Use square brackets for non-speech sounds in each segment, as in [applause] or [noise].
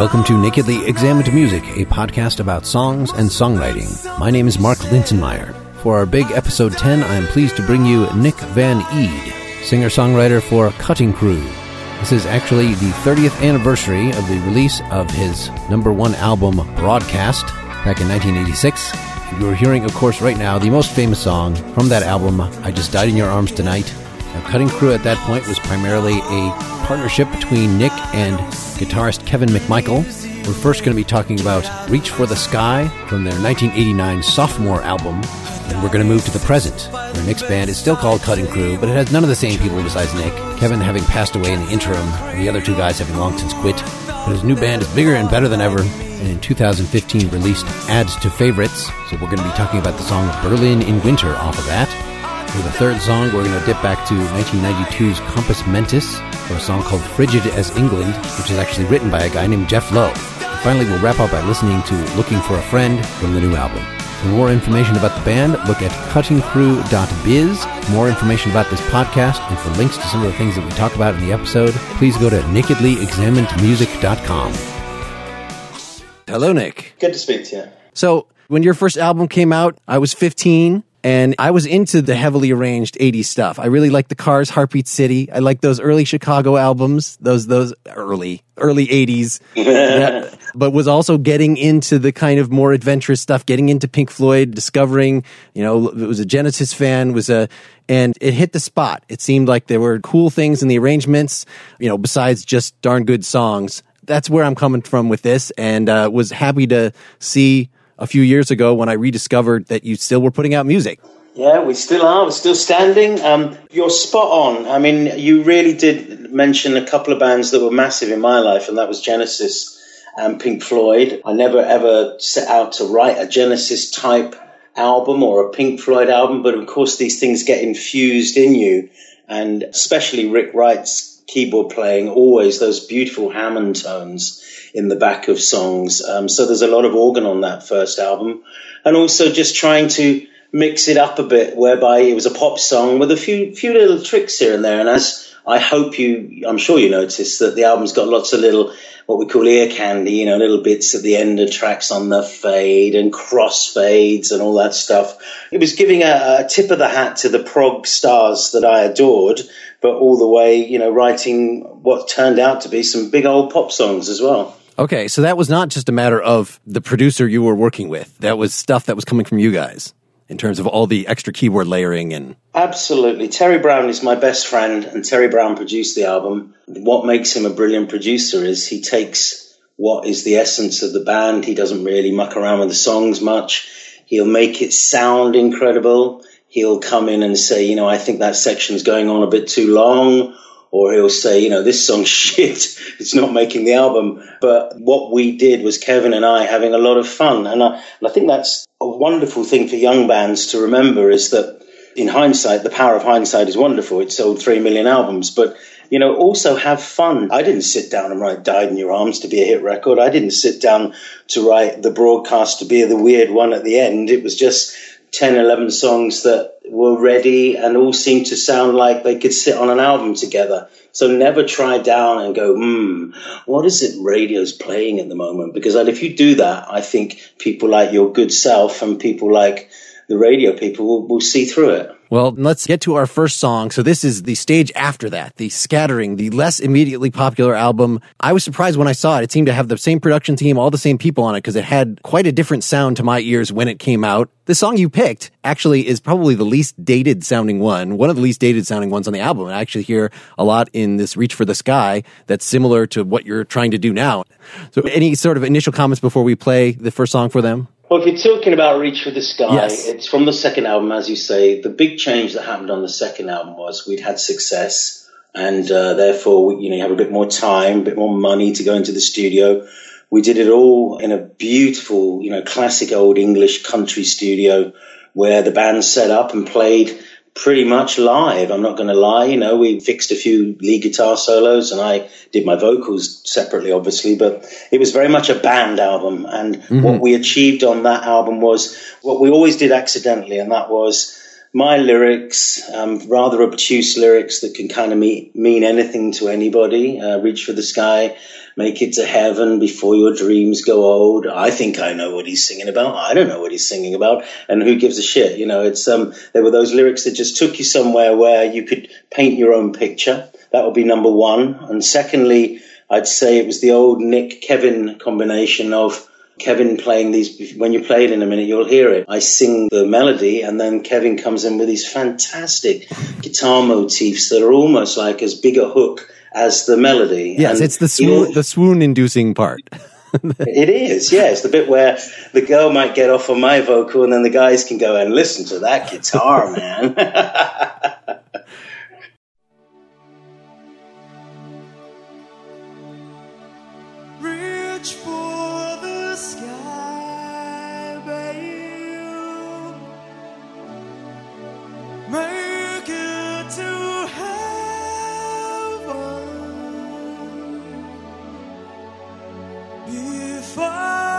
Welcome to Nakedly Examined Music, a podcast about songs and songwriting. My name is Mark Linsenmayer. For our big episode 10, I am pleased to bring you Nick Van Eede, singer songwriter for Cutting Crew. This is actually the 30th anniversary of the release of his number one album, Broadcast, back in 1986. You are hearing, of course, right now the most famous song from that album, I Just Died in Your Arms Tonight. Now, Cutting Crew at that point was primarily a partnership between Nick and guitarist Kevin McMichael. We're first going to be talking about Reach for the Sky from their 1989 sophomore album, and we're going to move to the present, where Nick's band is still called Cutting Crew, but it has none of the same people besides Nick, Kevin having passed away in the interim, the other two guys having long since quit. But his new band is bigger and better than ever, and in 2015 released Adds to Favorites, so we're going to be talking about the song Berlin in Winter off of that. For the third song, we're going to dip back to 1992's Compus Mentus for a song called Frigid as England, which is actually written by a guy named Jeff Lowe. And finally, we'll wrap up by listening to Looking for a Friend from the new album. For more information about the band, look at cuttingcrew.biz. For more information about this podcast and for links to some of the things that we talk about in the episode, please go to nakedlyexaminedmusic.com. Hello, Nick. Good to speak to you. So, when your first album came out, I was 15 and I was into the heavily arranged 80s stuff. I really liked the Cars, Heartbeat City. I like those early Chicago albums, those those early early 80s. [laughs] yeah, but was also getting into the kind of more adventurous stuff, getting into Pink Floyd, discovering, you know, it was a Genesis fan, was a and it hit the spot. It seemed like there were cool things in the arrangements, you know, besides just darn good songs. That's where I'm coming from with this and uh, was happy to see a few years ago when I rediscovered that you still were putting out music. Yeah, we still are. We're still standing. Um, you're spot on. I mean, you really did mention a couple of bands that were massive in my life, and that was Genesis and Pink Floyd. I never ever set out to write a Genesis type album or a Pink Floyd album, but of course, these things get infused in you, and especially Rick Wright's keyboard playing, always those beautiful Hammond tones in the back of songs. Um, so there's a lot of organ on that first album, and also just trying to mix it up a bit, whereby it was a pop song with a few few little tricks here and there. And as I hope you, I'm sure you noticed that the album's got lots of little what we call ear candy, you know, little bits at the end of tracks on the fade and cross fades and all that stuff. It was giving a, a tip of the hat to the prog stars that I adored, but all the way, you know, writing what turned out to be some big old pop songs as well. Okay, so that was not just a matter of the producer you were working with. That was stuff that was coming from you guys in terms of all the extra keyboard layering and Absolutely. Terry Brown is my best friend and Terry Brown produced the album. What makes him a brilliant producer is he takes what is the essence of the band. He doesn't really muck around with the songs much. He'll make it sound incredible. He'll come in and say, you know, I think that section's going on a bit too long or he'll say, you know, this song's [laughs] shit. It's not making the album. But what we did was Kevin and I having a lot of fun. And I, and I think that's a wonderful thing for young bands to remember is that in hindsight, the power of hindsight is wonderful. It sold three million albums, but you know, also have fun. I didn't sit down and write Died in Your Arms to be a hit record. I didn't sit down to write the broadcast to be the weird one at the end. It was just 10, 11 songs that were ready and all seemed to sound like they could sit on an album together. So never try down and go, hmm, what is it radio's playing at the moment? Because if you do that, I think people like your good self and people like the radio people will, will see through it. Well, let's get to our first song. So this is the stage after that, the scattering, the less immediately popular album. I was surprised when I saw it. It seemed to have the same production team, all the same people on it, because it had quite a different sound to my ears when it came out. The song you picked actually is probably the least dated sounding one, one of the least dated sounding ones on the album. I actually hear a lot in this Reach for the Sky that's similar to what you're trying to do now. So any sort of initial comments before we play the first song for them? Well, if you're talking about Reach for the Sky, Yes. it's from the second album, as you say. The big change that happened on the second album was we'd had success, and uh, therefore, we, you know, you have a bit more time, a bit more money to go into the studio. We did it all in a beautiful, you know, classic old English country studio where the band set up and played pretty much live. I'm not going to lie. You know, we fixed a few lead guitar solos and I did my vocals separately, obviously, but it was very much a band album. And mm-hmm. what we achieved on that album was what we always did accidentally, and that was my lyrics, um, rather obtuse lyrics that can kind of mean, mean anything to anybody. Uh, reach for the sky, make it to heaven before your dreams go old. I think I know what he's singing about. I don't know what he's singing about, and who gives a shit? You know, it's um, there were those lyrics that just took you somewhere where you could paint your own picture. That would be number one, and secondly, I'd say it was the old Nick Kevin combination of Kevin playing these, when you play it in a minute, you'll hear it. I sing the melody, and then Kevin comes in with these fantastic guitar motifs that are almost like as big a hook as the melody. Yes, and, it's the, swo- the swoon inducing part. it is, yeah. It's the bit where the girl might get off on my vocal, and then the guys can go and listen to that guitar, [laughs] man. reach for far.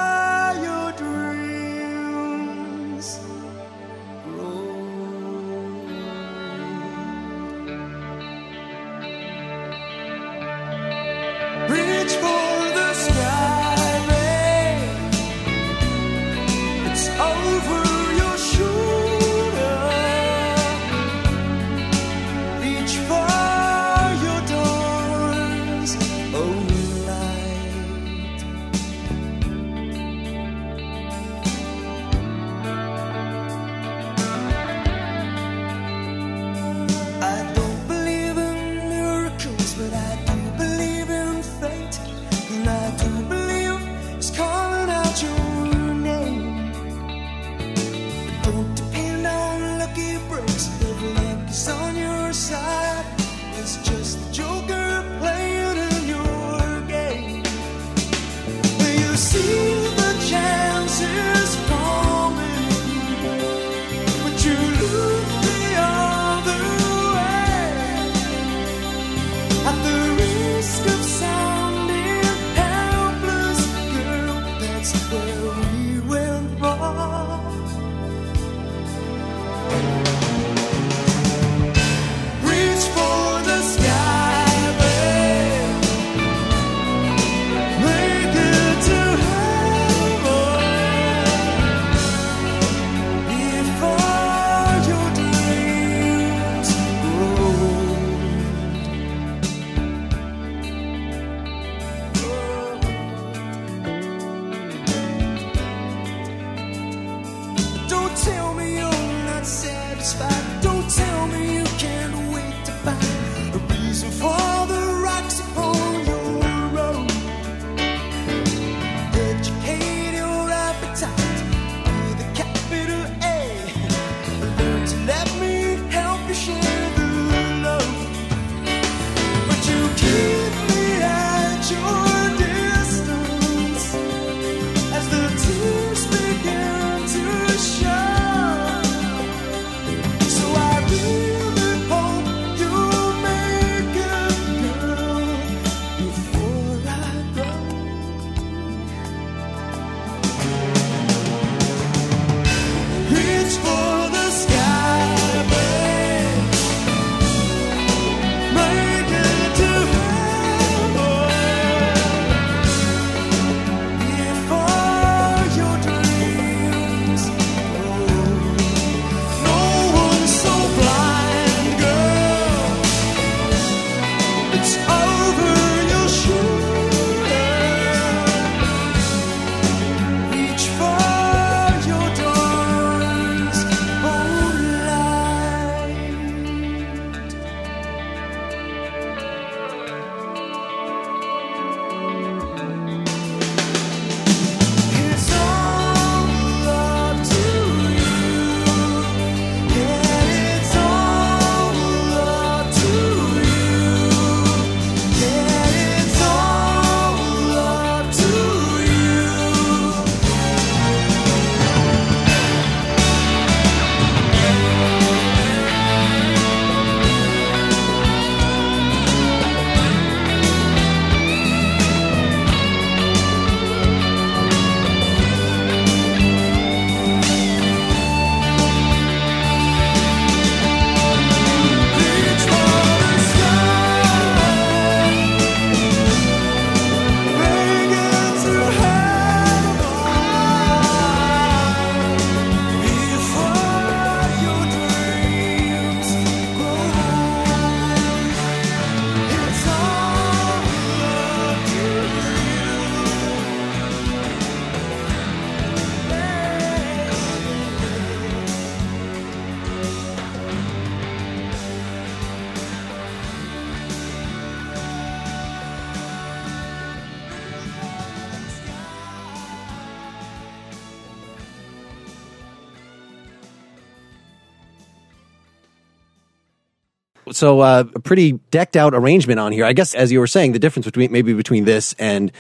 So uh, a pretty decked out arrangement on here. I guess as you were saying, the difference between maybe between this and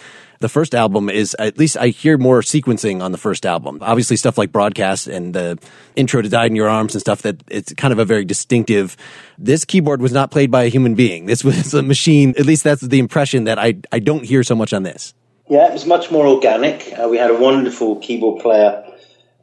the first album is at least I hear more sequencing on the first album. Obviously, stuff like broadcast and the intro to "Died in Your Arms" and stuff that it's kind of a very distinctive. This keyboard was not played by a human being. This was a machine. At least that's the impression that I I don't hear so much on this. Yeah, it was much more organic. Uh, we had a wonderful keyboard player,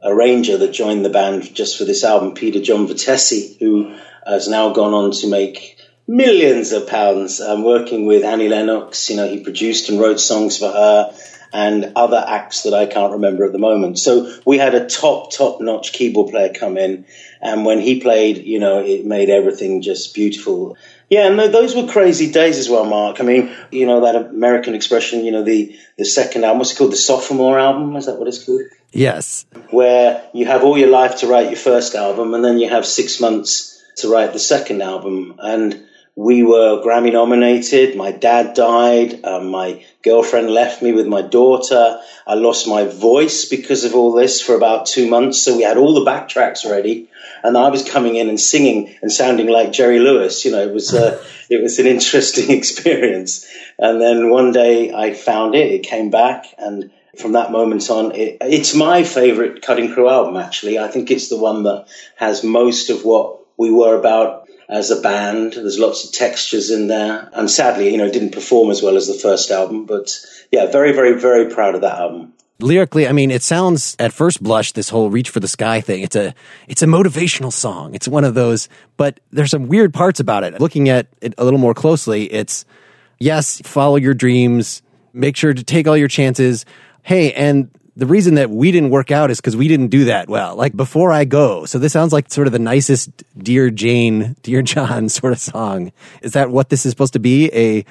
arranger that joined the band just for this album, Peter John Vettese, who has now gone on to make millions of pounds um, working with Annie Lennox. You know, he produced and wrote songs for her and other acts that I can't remember at the moment. So we had a top, top notch keyboard player come in. And when he played, you know, it made everything just beautiful. Yeah, and those were crazy days as well, Mark. I mean, you know, that American expression, you know, the, the second album, what's it called? The sophomore album? Is that what it's called? Yes. Where you have all your life to write your first album and then you have six months to write the second album. And we were Grammy nominated. My dad died. Um, my girlfriend left me with my daughter. I lost my voice because of all this for about two months. So we had all the backtracks ready, and I was coming in and singing and sounding like Jerry Lewis. You know, it was uh, [laughs] it was an interesting [laughs] experience. And then one day I found it. It came back, and from that moment on, it, it's my favorite Cutting Crew album. Actually, I think it's the one that has most of what we were about as a band. There's lots of textures in there. And sadly, you know, it didn't perform as well as the first album. But yeah, very, very, very proud of that album. Lyrically, I mean, it sounds at first blush, this whole reach for the sky thing. It's a, it's a motivational song. It's one of those, but there's some weird parts about it. Looking at it a little more closely, it's yes, follow your dreams, make sure to take all your chances. Hey, and the reason that we didn't work out is because we didn't do that well. Like before I go. So this sounds like sort of the nicest Dear Jane, Dear John [laughs] sort of song. Is that what this is supposed to be? A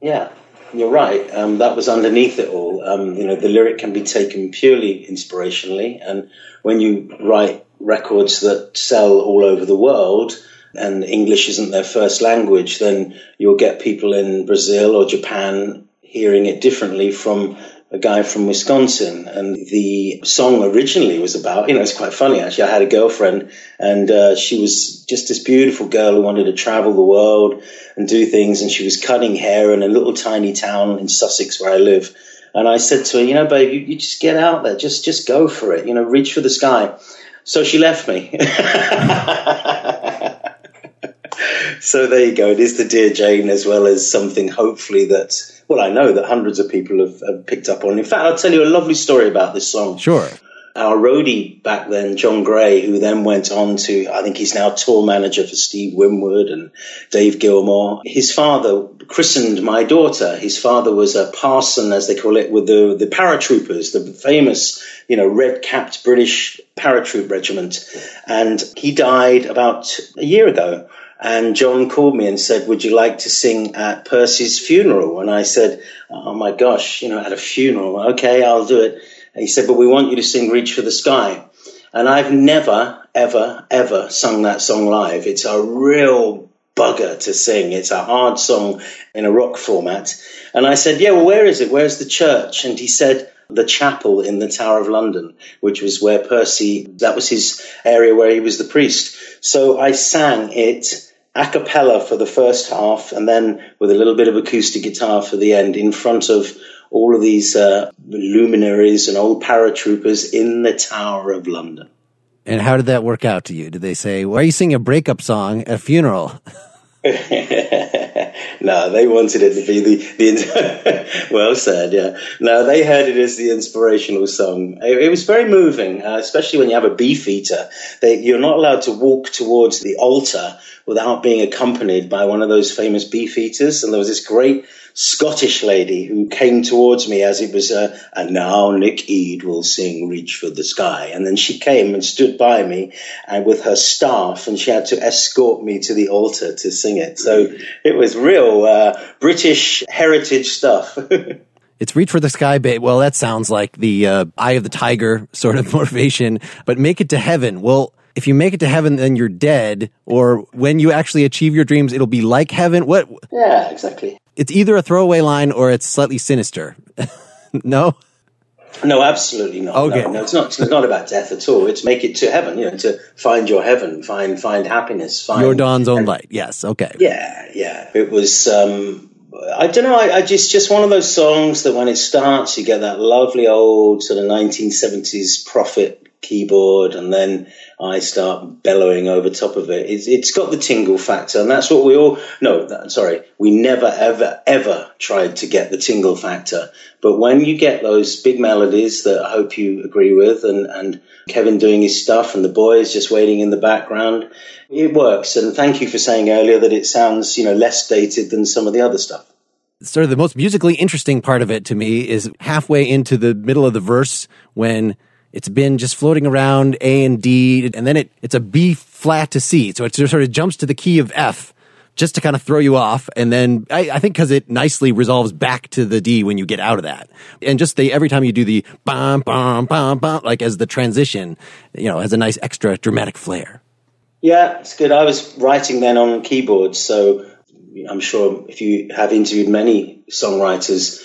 yeah, you're right. Um, that was underneath it all. Um, you know, the lyric can be taken purely inspirationally, and when you write records that sell all over the world. And English isn't their first language, then you'll get people in Brazil or Japan hearing it differently from a guy from Wisconsin, and the song originally was about, you know, it's quite funny actually. I had a girlfriend, and uh, she was just this beautiful girl who wanted to travel the world and do things, and she was cutting hair in a little tiny town in Sussex where I live. And I said to her, you know, babe, you, you just get out there, just just go for it, you know, reach for the sky. So she left me. [laughs] so there you go. It is the Dear Jane as well as something hopefully that, well, I know that hundreds of people have, have picked up on. In fact, I'll tell you a lovely story about this song. Sure. Our roadie back then, John Gray, who then went on to, I think he's now tour manager for Steve Winwood and Dave Gilmour. His father christened my daughter. His father was a parson, as they call it, with the, the paratroopers, the famous, you know, red capped British paratroop regiment. And he died about a year ago. And John called me and said, Would you like to sing at Percy's funeral? And I said, Oh my gosh, you know, at a funeral. Okay, I'll do it. And he said, But we want you to sing Reach for the Sky. And I've never, ever, ever sung that song live. It's a real bugger to sing. It's a hard song in a rock format. And I said, Yeah, well, where is it? Where's the church? And he said, the chapel in the Tower of London, which was where Percy, that was his area where he was the priest. So I sang it a cappella for the first half and then with a little bit of acoustic guitar for the end in front of all of these uh, luminaries and old paratroopers in the Tower of London. And how did that work out to you? Did they say, why are you singing a breakup song at a funeral? [laughs] no, they wanted it to be the, the [laughs] well said, yeah. No, they heard it as the inspirational song. It, it was very moving, uh, especially when you have a beefeater. They, you're not allowed to walk towards the altar without being accompanied by one of those famous beefeaters. And there was this great Scottish lady who came towards me as it was, uh, and now Nick Ead will sing Reach for the Sky. And then she came and stood by me and with her staff, and she had to escort me to the altar to sing it. So it was real uh, British heritage stuff. [laughs] It's reach for the sky, babe. Well, that sounds like the uh, eye of the tiger sort of [laughs] motivation, but make it to heaven. Well, if you make it to heaven, then you're dead. Or when you actually achieve your dreams, it'll be like heaven. What? Yeah, exactly it's either a throwaway line or it's slightly sinister. [laughs] no? No, absolutely not. Okay. No, no, it's not. It's not about death at all. It's make it to heaven. You know, to find your heaven, find find happiness, find Your dawn's own light. Yes. Okay. Yeah, yeah. It was. Um, I don't know. I, I just just one of those songs that when it starts, you get that lovely old sort of 1970s Prophet keyboard, and then I start bellowing over top of it. It's, it's got the tingle factor, and that's what we all. No, that, sorry, we never, ever, ever tried to get the tingle factor. But when you get those big melodies that I hope you agree with, and and Kevin doing his stuff, and the boys just waiting in the background, it works. And thank you for saying earlier that it sounds, you know, less dated than some of the other stuff. sort of the most musically interesting part of it to me is halfway into the middle of the verse when it's been just floating around A and D, and then it, it's a B flat to C. So it sort of jumps to the key of F just to kind of throw you off. And then I, I think because it nicely resolves back to the D when you get out of that. And just the, every time you do the bum, bum, bum, bum, like as the transition, you know, has a nice extra dramatic flair. Yeah, it's good. I was writing then on keyboards, so I'm sure if you have interviewed many songwriters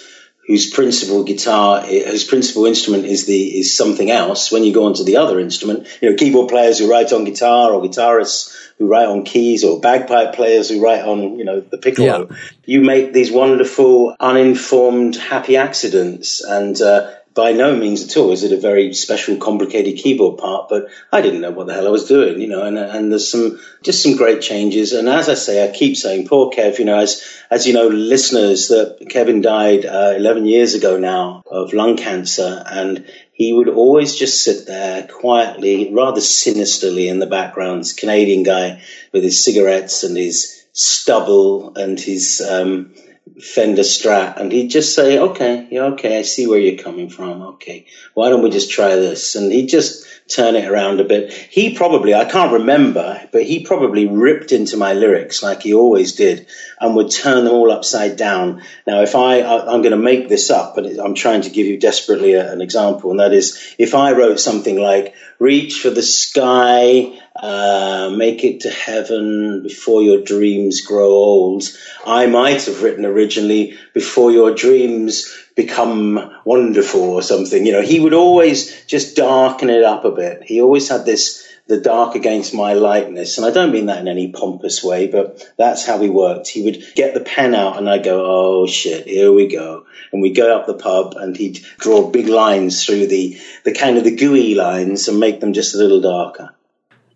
whose principal guitar, whose principal instrument is the is something else, when you go on to the other instrument, you know, keyboard players who write on guitar or guitarists who write on keys or bagpipe players who write on, you know, the piccolo, Yeah. you make these wonderful, uninformed, happy accidents. And uh, by no means at all is it a very special, complicated keyboard part, but I didn't know what the hell I was doing, you know, and, and there's some, just some great changes. And as I say, I keep saying, poor Kev, you know, as, as you know, listeners, that Kevin died uh, 11 years ago now of lung cancer, and he would always just sit there quietly, rather sinisterly in the background. This Canadian guy with his cigarettes and his stubble and his um, Fender Strat, and he'd just say, "Okay, yeah, okay, I see where you're coming from. Okay, why don't we just try this?" And he'd just turn it around a bit. He probably, I can't remember, but he probably ripped into my lyrics like he always did, and would turn them all upside down. Now, if I, I I'm going to make this up, but I'm trying to give you desperately a, an example, and that is, if I wrote something like "Reach for the sky." Uh, make it to heaven before your dreams grow old. I might have written originally before your dreams become wonderful or something. You know, he would always just darken it up a bit. He always had this the dark against my lightness. And I don't mean that in any pompous way, but that's how he worked. He would get the pen out and I'd go, oh shit, here we go. And we'd go up the pub and he'd draw big lines through the, the kind of the gooey lines and make them just a little darker.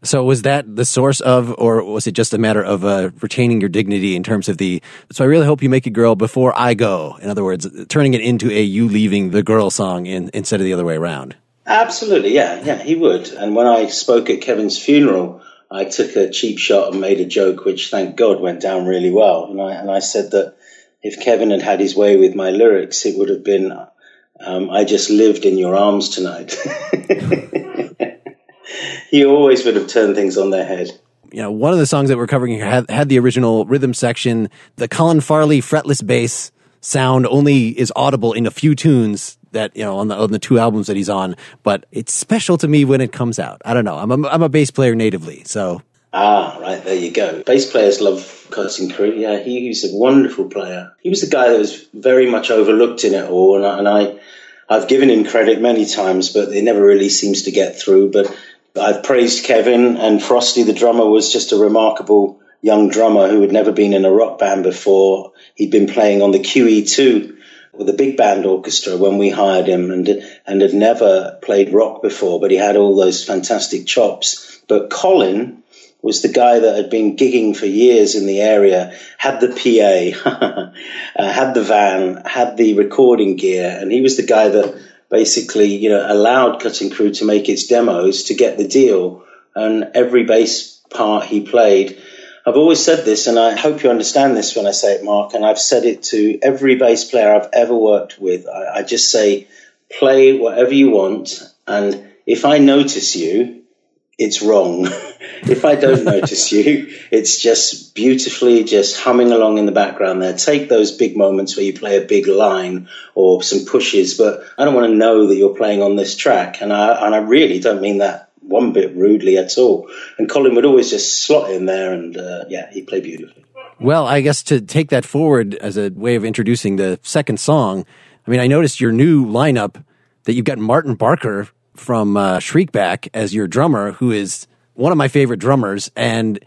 So was that the source of, or was it just a matter of uh, retaining your dignity in terms of the? So I really hope you make a girl before I go. In other words, turning it into a you leaving the girl song in, instead of the other way around. Absolutely, yeah, yeah, he would. And when I spoke at Kevin's funeral, I took a cheap shot and made a joke, which thank God went down really well. And I and I said that if Kevin had had his way with my lyrics, it would have been, um, "I just lived in your arms tonight." [laughs] he always would have turned things on their head. You know, one of the songs that we're covering here had, had the original rhythm section. The Colin Farley fretless bass sound only is audible in a few tunes that you know on the on the two albums that he's on, but it's special to me when it comes out. I don't know. I'm a, I'm a bass player natively, so Ah, right, there you go. Bass players love Cutting Crew. Yeah, he, he was a wonderful player. He was the guy that was very much overlooked in it all, and I, and I, I've given him credit many times, but it never really seems to get through. But I've praised Kevin, and Frosty, the drummer, was just a remarkable young drummer who had never been in a rock band before. He'd been playing on the QE2 with a big band orchestra when we hired him and and had never played rock before, but he had all those fantastic chops. But Colin was the guy that had been gigging for years in the area, had the PA, [laughs] uh, had the van, had the recording gear, and he was the guy that basically, you know, allowed Cutting Crew to make its demos to get the deal. And every bass part he played, I've always said this, and I hope you understand this when I say it, Mark, and I've said it to every bass player I've ever worked with. I, I just say, play whatever you want, and if I notice you, it's wrong. [laughs] if I don't [laughs] notice you, it's just beautifully just humming along in the background there. Take those big moments where you play a big line or some pushes, but I don't want to know that you're playing on this track. And I, and I really don't mean that one bit rudely at all. And Colin would always just slot in there and, uh, yeah, he played beautifully. Well, I guess to take that forward as a way of introducing the second song, I mean, I noticed your new lineup that you've got Martin Barker from uh, Shriekback as your drummer, who is one of my favorite drummers. And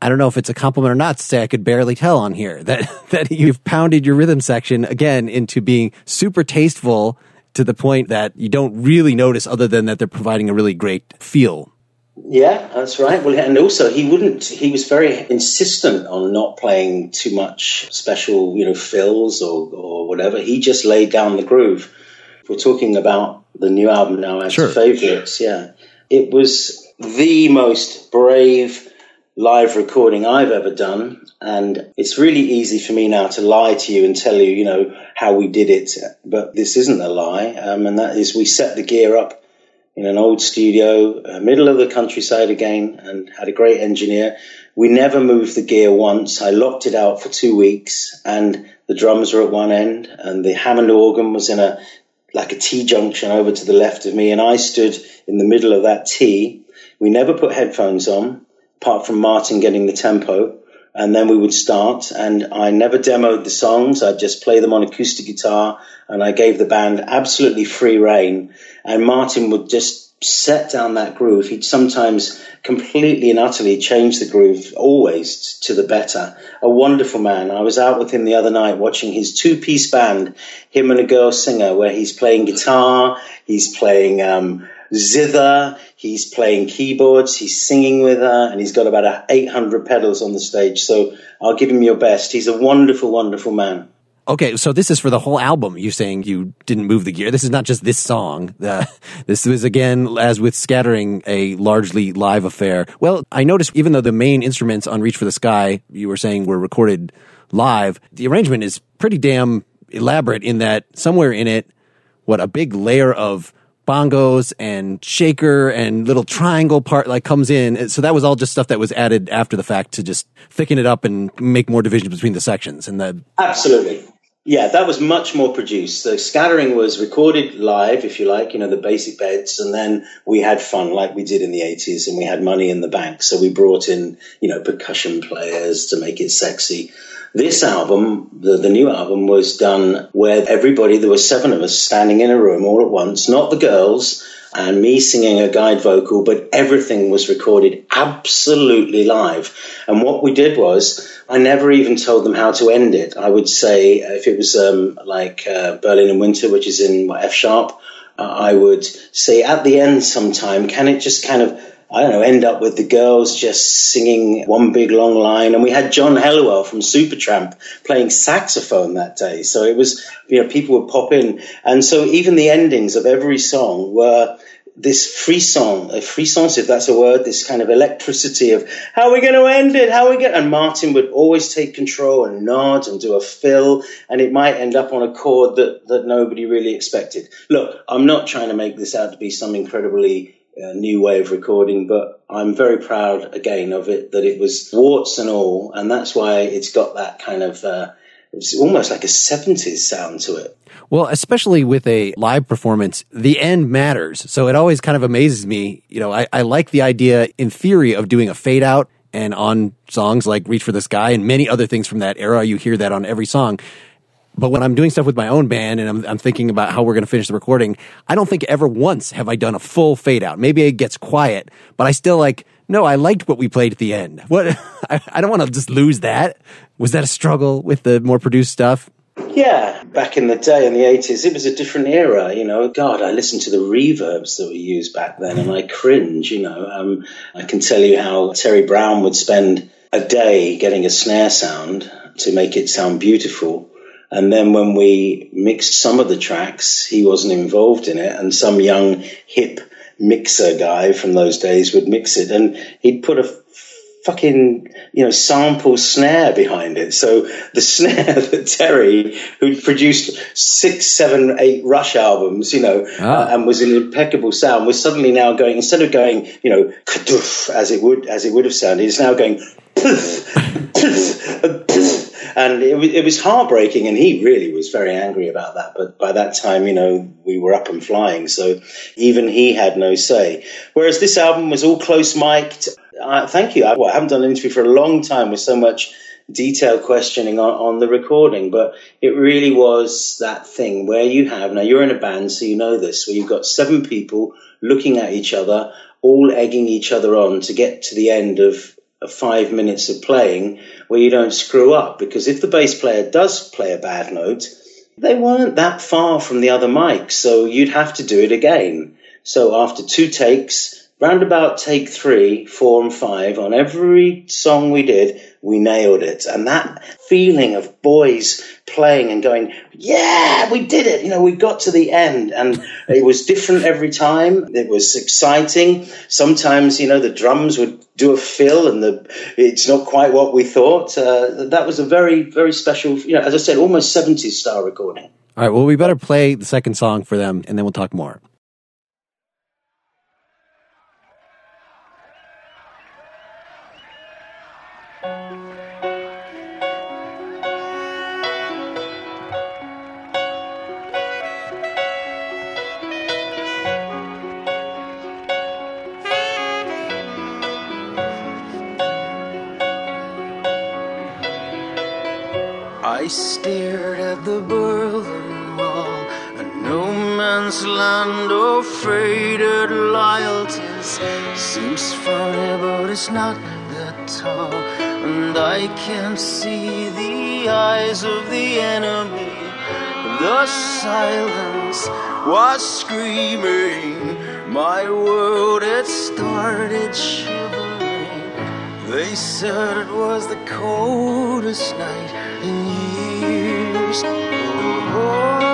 I don't know if it's a compliment or not to say I could barely tell on here [laughs] that, that you've pounded your rhythm section again into being super tasteful to the point that you don't really notice other than that they're providing a really great feel. Yeah, that's right. Well, and also he wouldn't. He was very insistent on not playing too much special, you know, fills or or whatever. He just laid down the groove. We're talking about the new album now as sure. favorites, yeah, it was the most brave live recording I've ever done. And it's really easy for me now to lie to you and tell you, you know, how we did it. But this isn't a lie. Um, and that is we set the gear up in an old studio, uh, middle of the countryside again, and had a great engineer. We never moved the gear once. I locked it out for two weeks and the drums were at one end and the Hammond organ was in a, like a T junction over to the left of me. And I stood in the middle of that T. We never put headphones on apart from Martin getting the tempo. And then we would start, and I never demoed the songs. I'd just play them on acoustic guitar, and I gave the band absolutely free rein. And Martin would just set down that groove. He'd sometimes completely and utterly change the groove, always to the better. A wonderful man. I was out with him the other night watching his two piece band, him and a girl singer, where he's playing guitar, he's playing um, zither, he's playing keyboards, he's singing with her, and he's got about 800 pedals on the stage. So I'll give him your best. He's a wonderful, wonderful man. Okay, so this is for the whole album. You're saying you didn't move the gear. This is not just this song. Uh, [laughs] this was again, as with Scattering, a largely live affair. Well, I noticed even though the main instruments on Reach for the Sky, you were saying were recorded live, the arrangement is pretty damn elaborate in that somewhere in it, what a big layer of bongos and shaker and little triangle part like comes in. So that was all just stuff that was added after the fact to just thicken it up and make more division between the sections. And the absolutely. Yeah, that was much more produced. The scattering was recorded live, if you like, you know, the basic beds, and then we had fun like we did in the 80s, and we had money in the bank. So we brought in, you know, percussion players to make it sexy. This album, the, the new album, was done where everybody, there were seven of us standing in a room all at once, not the girls, and me singing a guide vocal, but everything was recorded absolutely live. And what we did was, I never even told them how to end it. I would say, if it was um, like uh, Berlin in Winter, which is in F sharp, uh, I would say at the end sometime, can it just kind of I don't know, end up with the girls just singing one big long line. And we had John Helliwell from Supertramp playing saxophone that day. So it was, you know, people would pop in. And so even the endings of every song were this frisson, a frisson, if that's a word, this kind of electricity of how are we going to end it? How are we going? And Martin would always take control and nod and do a fill, and it might end up on a chord that that nobody really expected. Look, I'm not trying to make this out to be some incredibly a new way of recording, but I'm very proud again of it that it was warts and all, and that's why it's got that kind of uh, it's almost like a 70s sound to it. Well, especially with a live performance, the end matters. So it always kind of amazes me. You know, I, I like the idea in theory of doing a fade out and on songs like Reach for the Sky and many other things from that era, you hear that on every song. But when I'm doing stuff with my own band and I'm, I'm thinking about how we're going to finish the recording, I don't think ever once have I done a full fade out. Maybe it gets quiet, but I still like, no, I liked what we played at the end. What? [laughs] I, I don't want to just lose that. Was that a struggle with the more produced stuff? Yeah, back in the day in the 80s, it was a different era. You know, God, I listened to the reverbs that were used back then and I cringe. You know, um, I can tell you how Terry Brown would spend a day getting a snare sound to make it sound beautiful. And then when we mixed some of the tracks, he wasn't involved in it, and some young hip mixer guy from those days would mix it, and he'd put a fucking you know sample snare behind it. So the [laughs] snare that Terry, who produced six, seven, eight Rush albums, you know, ah. uh, and was an impeccable sound, was suddenly now going instead of going you know as it would as it would have sounded, it's now going. and it, it was heartbreaking. And he really was very angry about that. But by that time, you know, we were up and flying, so even he had no say. Whereas this album was all close mic'd. Uh, thank you. I, well, I haven't done an interview for a long time with so much detailed questioning on, on the recording, but it really was that thing where you have now you're in a band, so you know this, where you've got seven people looking at each other, all egging each other on to get to the end of five minutes of playing where you don't screw up. Because if the bass player does play a bad note, they weren't that far from the other mic, so you'd have to do it again. So after two takes, round about take three, four, and five, on every song we did, we nailed it. And that feeling of boys playing and going, yeah, we did it. You know, we got to the end and it was different every time. It was exciting. Sometimes, you know, the drums would do a fill and the, it's not quite what we thought. Uh, that was a very, very special, you know, as I said, almost 70s style recording. All right. Well, we better play the second song for them and then we'll talk more. Seems funny, but it's not that tall, and I can't see the eyes of the enemy. The silence was screaming, my world it started shivering. They said it was the coldest night in years. Oh. oh.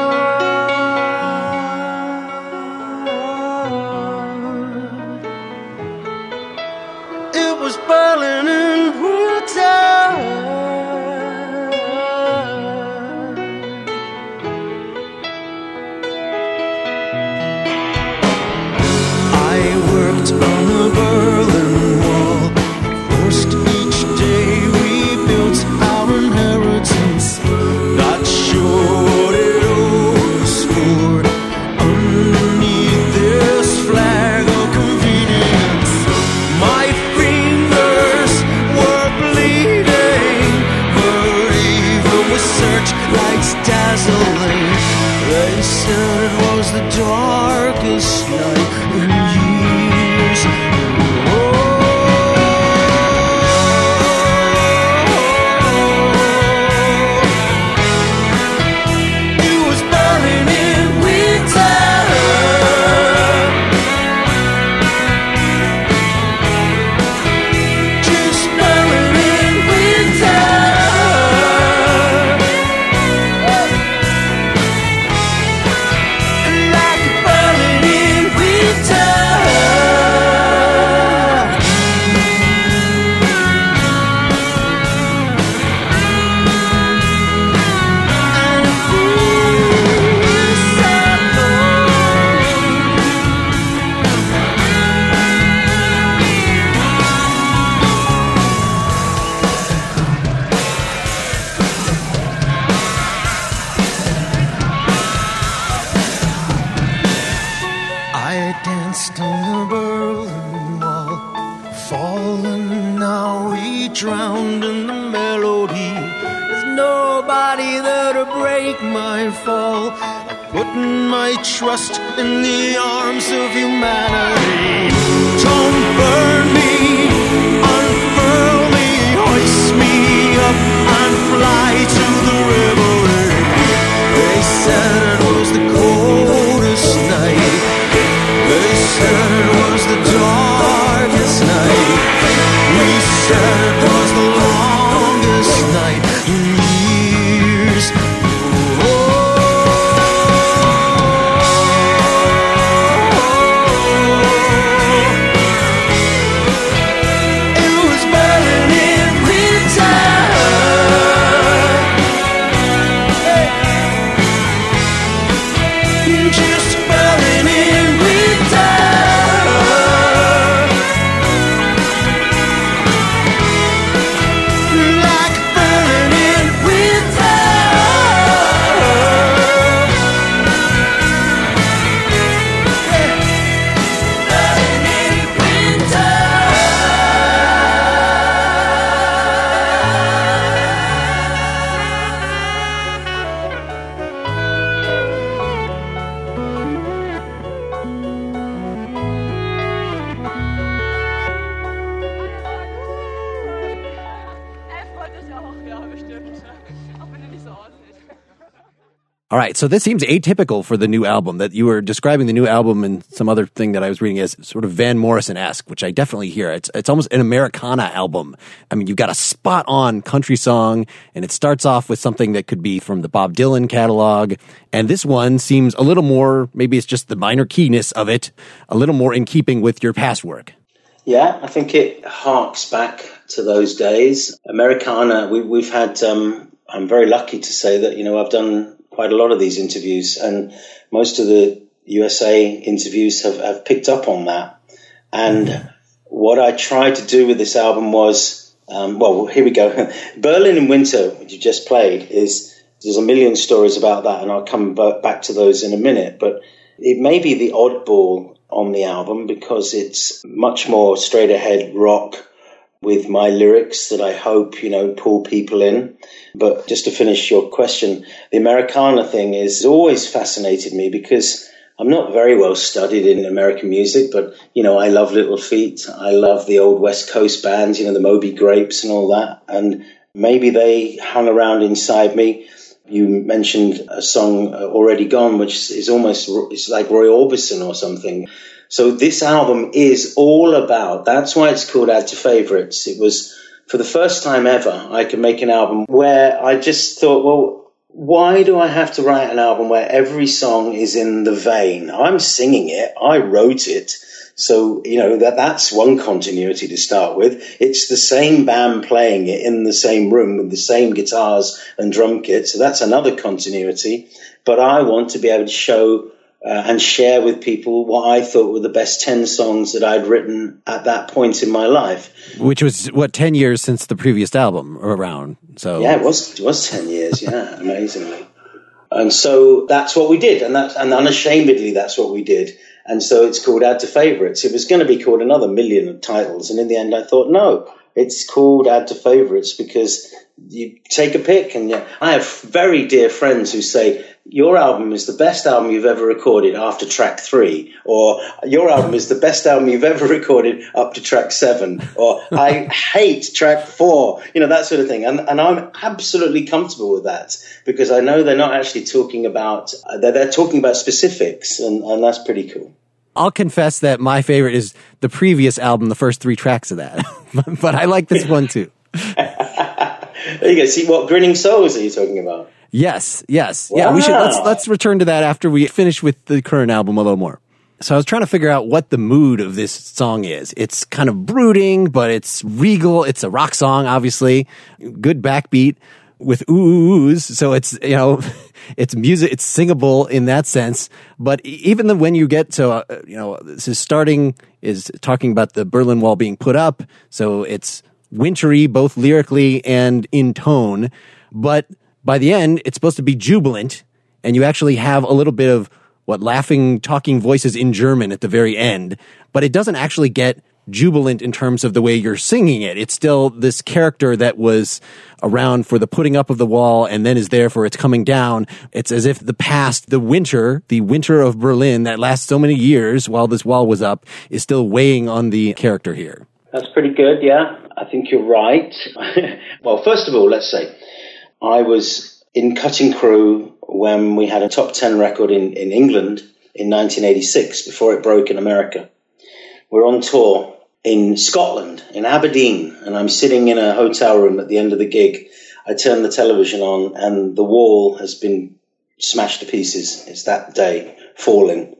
Right, so this seems atypical for the new album that you were describing the new album and some other thing that I was reading as sort of Van Morrison esque, which I definitely hear. It's it's almost an Americana album. I mean, you've got a spot on country song, and it starts off with something that could be from the Bob Dylan catalog, and this one seems a little more. Maybe it's just the minor keyness of it, a little more in keeping with your past work. Yeah, I think it harks back to those days. Americana. We, we've had. Um, I'm very lucky to say that you know I've done quite a lot of these interviews, and most of the USA interviews have, have picked up on that. And what I tried to do with this album was, um, well, here we go. [laughs] Berlin in Winter, which you just played, is there's a million stories about that, and I'll come back to those in a minute. But it may be the oddball on the album because it's much more straight ahead rock with my lyrics that I hope, you know, pull people in. But just to finish your question, the Americana thing is always fascinated me because I'm not very well studied in American music, but, you know, I love Little Feat. I love the old West Coast bands, you know, the Moby Grapes and all that. And maybe they hung around inside me. You mentioned a song uh, already gone, which is almost it's like Roy Orbison or something. So this album is all about. That's why it's called Add to Favorites. It was for the first time ever I could make an album where I just thought, well, why do I have to write an album where every song is in the vein? I'm singing it. I wrote it. So, you know, that, that's one continuity to start with. It's the same band playing it in the same room with the same guitars and drum kit. So that's another continuity. But I want to be able to show uh, and share with people what I thought were the best 10 songs that I'd written at that point in my life. Which was, what, 10 years since the previous album around. So Yeah, it was, it was 10 years. Yeah, [laughs] amazingly. And so that's what we did. And that, and unashamedly, that's what we did. And so it's called Add to Favorites. It was going to be called another million of titles. And in the end, I thought, no, it's called Add to Favorites because you take a pick. And yeah, I have very dear friends who say, your album is the best album you've ever recorded after track three, or your album is the best album you've ever recorded up to track seven, or I hate track four, you know, that sort of thing. And, and I'm absolutely comfortable with that because I know they're not actually talking about, they're, they're talking about specifics, and, and that's pretty cool. I'll confess that my favorite is the previous album, the first three tracks of that, [laughs] but I like this one too. [laughs] there you go. See what grinning souls are you talking about? Yes, yes. Wow. Yeah, we should let's let's return to that after we finish with the current album a little more. So I was trying to figure out what the mood of this song is. It's kind of brooding, but it's regal. It's a rock song, obviously. Good backbeat with oohs. So it's, you know, [laughs] it's music, it's singable in that sense. But even the, when you get to, uh, you know, this is starting, is talking about the Berlin Wall being put up. So it's wintry, both lyrically and in tone. But by the end, it's supposed to be jubilant, and you actually have a little bit of what laughing, talking voices in German at the very end, but it doesn't actually get jubilant in terms of the way you're singing it. It's still this character that was around for the putting up of the wall and then is there for its coming down. It's as if the past, the winter, the winter of Berlin that lasts so many years while this wall was up is still weighing on the character here. That's pretty good, yeah. I think you're right. [laughs] well, first of all, let's say I was in Cutting Crew when we had a top 10 record in, in England in 1986 before it broke in America. We're on tour in Scotland, in Aberdeen, and I'm sitting in a hotel room at the end of the gig. I turn the television on and the wall has been smashed to pieces. It's that day falling.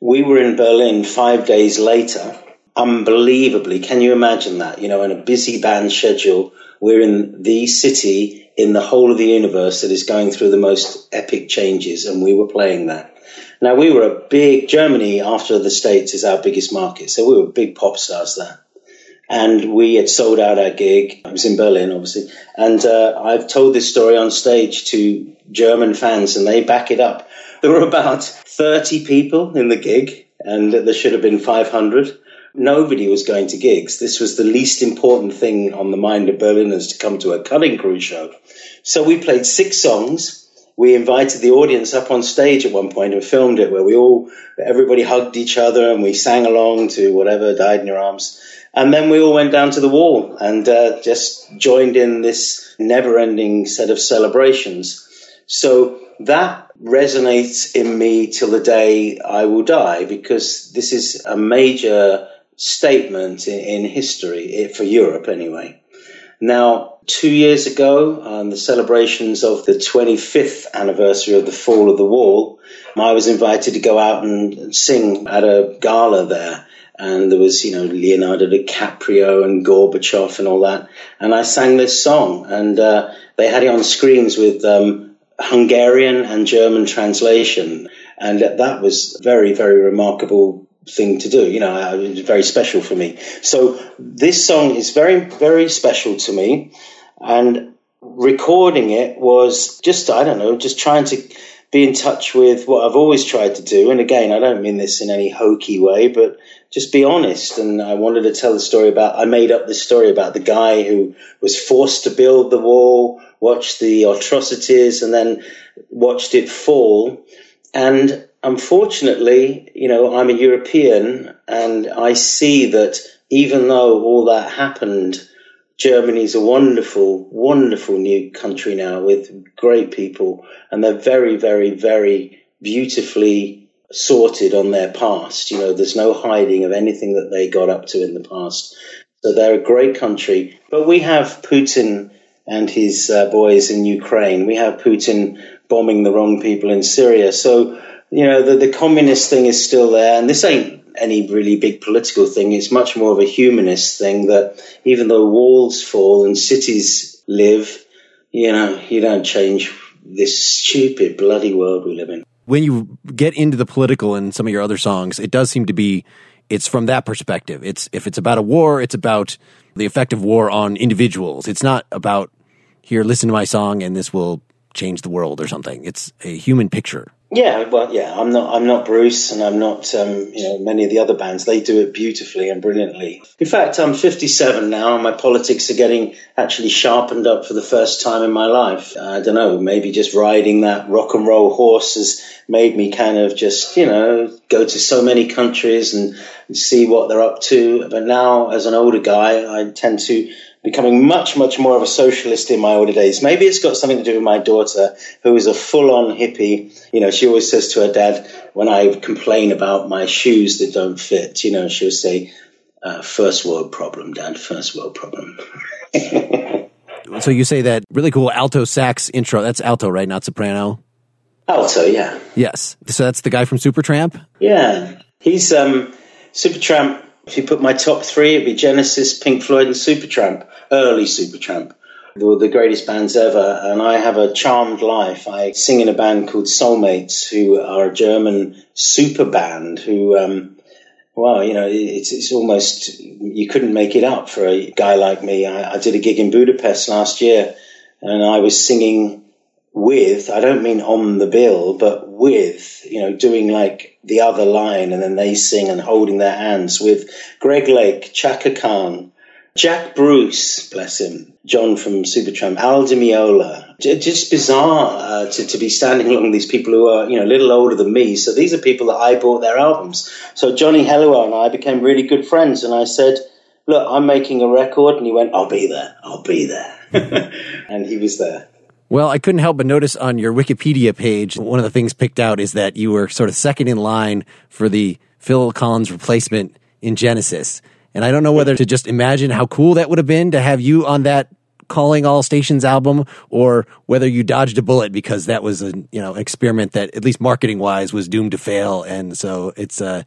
We were in Berlin five days later. Unbelievably, can you imagine that? You know, in a busy band schedule, we're in the city in the whole of the universe that is going through the most epic changes, and we were playing that. Now, we were a big, Germany after the States is our biggest market, so we were big pop stars there. And we had sold out our gig. I was in Berlin, obviously. And uh, I've told this story on stage to German fans, and they back it up. [laughs] There were about 30 people in the gig, and there should have been 500 nobody was going to gigs. This was the least important thing on the mind of Berliners to come to a cutting crew show. So we played six songs. We invited the audience up on stage at one point and filmed it where we all, everybody hugged each other and we sang along to whatever died in your arms. And then we all went down to the wall and uh, just joined in this never ending set of celebrations. So that resonates in me till the day I will die because this is a major statement in, in history, for Europe anyway. Now, two years ago, on the celebrations of the 25th anniversary of the fall of the wall, I was invited to go out and sing at a gala there. And there was, you know, Leonardo DiCaprio and Gorbachev and all that. And I sang this song, and uh, they had it on screens with um, Hungarian and German translation. And that was very, very remarkable thing to do. You know, uh, it was very special for me. So this song is very, very special to me. And recording it was just, I don't know, just trying to be in touch with what I've always tried to do. And again, I don't mean this in any hokey way, but just be honest. And I wanted to tell the story about, I made up this story about the guy who was forced to build the wall, watched the atrocities, and then watched it fall. And unfortunately, you know, I'm a European and I see that even though all that happened, Germany's a wonderful, wonderful new country now with great people and they're very, very, very beautifully sorted on their past. You know, there's no hiding of anything that they got up to in the past. So they're a great country. But we have Putin and his uh, boys in Ukraine. We have Putin bombing the wrong people in Syria. So you know, the, the communist thing is still there, and this ain't any really big political thing. It's much more of a humanist thing that even though walls fall and cities live, you know, you don't change this stupid bloody world we live in. When you get into the political in some of your other songs, it does seem to be it's from that perspective. It's if it's about a war, it's about the effect of war on individuals. It's not about here, listen to my song and this will change the world or something. It's a human picture. Yeah, well, yeah, I'm not, I'm not Bruce, and I'm not, um, you know, many of the other bands. They do it beautifully and brilliantly. In fact, I'm 57 now, and my politics are getting actually sharpened up for the first time in my life. I don't know, maybe just riding that rock and roll horse has made me kind of just, you know, go to so many countries and see what they're up to. But now, as an older guy, I tend to becoming much, much more of a socialist in my older days. Maybe it's got something to do with my daughter, who is a full on hippie. You know, she always says to her dad, when I complain about my shoes that don't fit, you know, she'll say, uh, first world problem, dad, first world problem. [laughs] so you say that really cool alto sax intro. That's alto, right? Not soprano? Alto, yeah. Yes. So that's the guy from Supertramp? Yeah. He's, um, Supertramp if you put my top three, it'd be Genesis, Pink Floyd, and Supertramp, early Supertramp. They were the greatest bands ever, and I have a charmed life. I sing in a band called Soulmates, who are a German super band who, um, well, you know, it's, it's almost, you couldn't make it up for a guy like me. I, I did a gig in Budapest last year, and I was singing with, I don't mean on the bill, but with, you know, doing like the other line and then they sing and holding their hands with Greg Lake, Chaka Khan, Jack Bruce, bless him, John from Supertramp, Al Meola. Just bizarre uh, to, to be standing along these people who are, you know, a little older than me. So these are people that I bought their albums. So Johnny Helliwell and I became really good friends. And I said, look, I'm making a record. And he went, I'll be there. I'll be there. [laughs] and he was there. Well, I couldn't help but notice on your Wikipedia page, one of the things picked out is that you were sort of second in line for the Phil Collins replacement in Genesis. And I don't know whether to just imagine how cool that would have been to have you on that calling all stations album or whether you dodged a bullet because that was a you know experiment that at least marketing wise was doomed to fail and so it's uh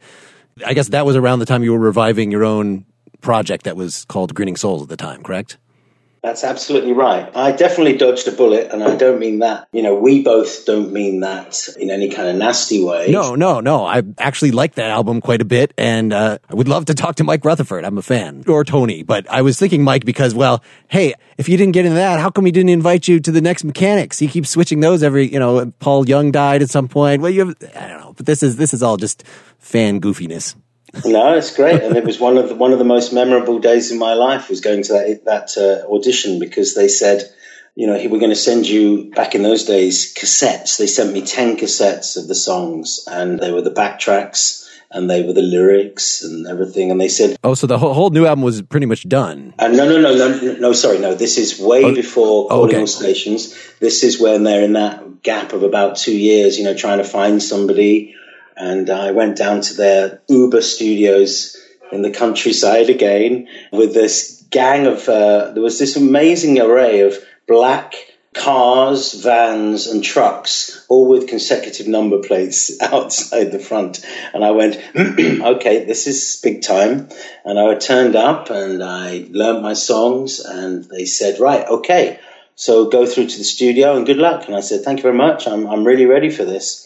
i guess that was around the time you were reviving your own project that was called grinning souls at the time correct that's absolutely right. I definitely dodged a bullet, and I don't mean that. You know, we both don't mean that in any kind of nasty way. No, no, no. I actually like that album quite a bit, and uh, I would love to talk to Mike Rutherford. I'm a fan, or Tony. But I was thinking Mike because, well, hey, if you didn't get into that, how come he didn't invite you to the next Mechanics? He keeps switching those every. You know, Paul Young died at some point. Well, you have, I don't know, but this is this is all just fan goofiness no, it's great, and it was one of the, one of the most memorable days in my life was going to that that uh, audition because they said, you know, we're going to send you back in those days cassettes. They sent me ten cassettes of the songs, and they were the backtracks, and they were the lyrics and everything. And they said, "Oh, so the whole, whole new album was pretty much done." Uh, no, no, no, no, no. Sorry, no. This is way oh, before calling okay. all stations. This is when they're in that gap of about two years. You know, trying to find somebody. And I went down to their Uber studios in the countryside again with this gang of. Uh, there was this amazing array of black cars, vans, and trucks, all with consecutive number plates [laughs] outside the front. And I went, [clears throat] okay, this is big time. And I turned up and I learned my songs, and they said, right, okay, so go through to the studio and good luck. And I said, thank you very much. I'm, I'm really ready for this.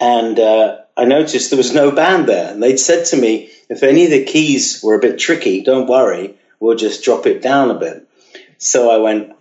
And uh, I noticed there was no band there. And they'd said to me, if any of the keys were a bit tricky, don't worry, we'll just drop it down a bit. So I went,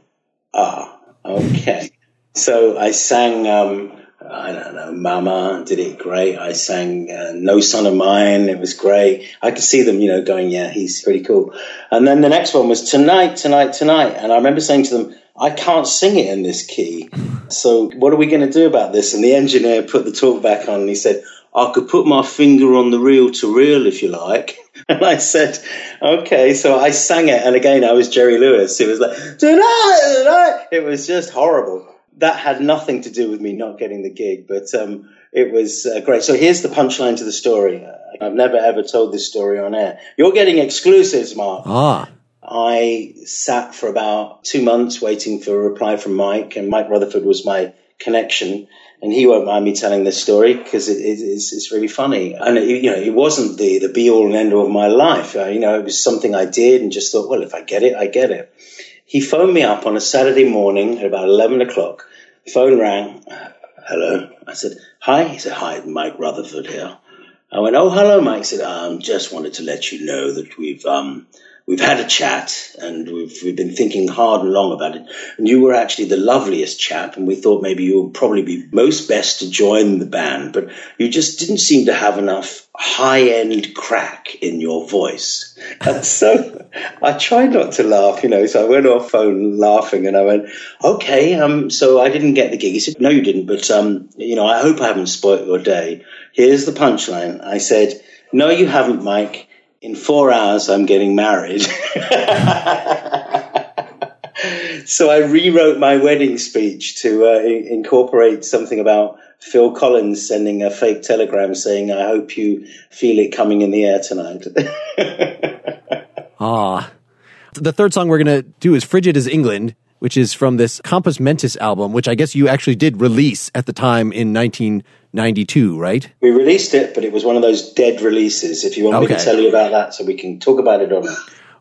ah, Okay. So I sang, um, I don't know, Mama did it great. I sang uh, No Son of Mine. It was great. I could see them, you know, going, yeah, he's pretty cool. And then the next one was Tonight, Tonight, Tonight. And I remember saying to them, I can't sing it in this key. So what are we going to do about this? And the engineer put the talk back on and he said, I could put my finger on the reel to reel if you like. [laughs] And I said, okay. So I sang it. And again, I was Jerry Lewis. It was like, tonight, tonight. It was just horrible. That had nothing to do with me not getting the gig, but um, it was uh, great. So here's the punchline to the story. I've never ever told this story on air. You're getting exclusives, Mark. Ah. I sat for about two months waiting for a reply from Mike, and Mike Rutherford was my connection and he won't mind me telling this story because it, it, it's, it's really funny. And it, you know, it wasn't the the be all and end all of my life. You know, it was something I did and just thought, well, if I get it, I get it. He phoned me up on a Saturday morning at about eleven o'clock. Phone rang. Hello. I said, hi. He said, hi, Mike Rutherford here. I went, oh, hello, Mike. He said, um, just wanted to let you know that we've um, we've had a chat and we've, we've been thinking hard and long about it. And you were actually the loveliest chap, and we thought maybe you would probably be most best to join the band, but you just didn't seem to have enough high end crack in your voice. [laughs] And so I tried not to laugh, you know, so I went off phone laughing and I went, okay, um, so I didn't get the gig. He said, no, you didn't, but, um, you know, I hope I haven't spoilt your day. Here's the punchline. I said, no, you haven't, Mike in four hours, I'm getting married. [laughs] so I rewrote my wedding speech to uh, incorporate something about Phil Collins sending a fake telegram saying, I hope you feel it coming in the air tonight. [laughs] ah. The third song we're going to do is Frigid as England, which is from this Compus Mentus album, which I guess you actually did release at the time in 19- 92, right? We released it, but it was one of those dead releases. If you want okay. me to tell you about that, so we can talk about it not.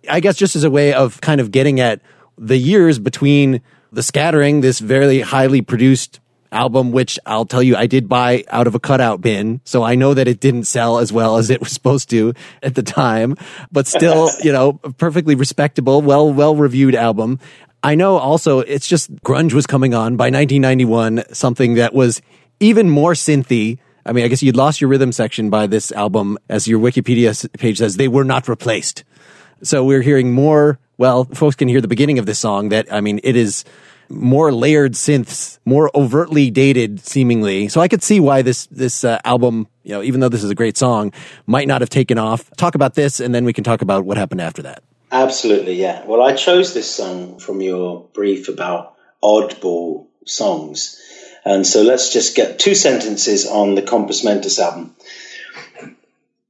I guess just as a way of kind of getting at the years between the scattering, this very highly produced album, which I'll tell you, I did buy out of a cutout bin. So I know that it didn't sell as well as it was supposed to at the time, but still, [laughs] you know, perfectly respectable, well, well reviewed album. I know also it's just grunge was coming on by 1991, something that was even more synthy. I mean, I guess you'd lost your rhythm section by this album, as your Wikipedia page says, they were not replaced. So we're hearing more, well, folks can hear the beginning of this song that, I mean, it is more layered synths, more overtly dated seemingly. So I could see why this, this uh, album, you know, even though this is a great song, might not have taken off. Talk about this and then we can talk about what happened after that. Absolutely, yeah. Well, I chose this song from your brief about oddball songs. And so let's just get two sentences on the Compus Mentus album.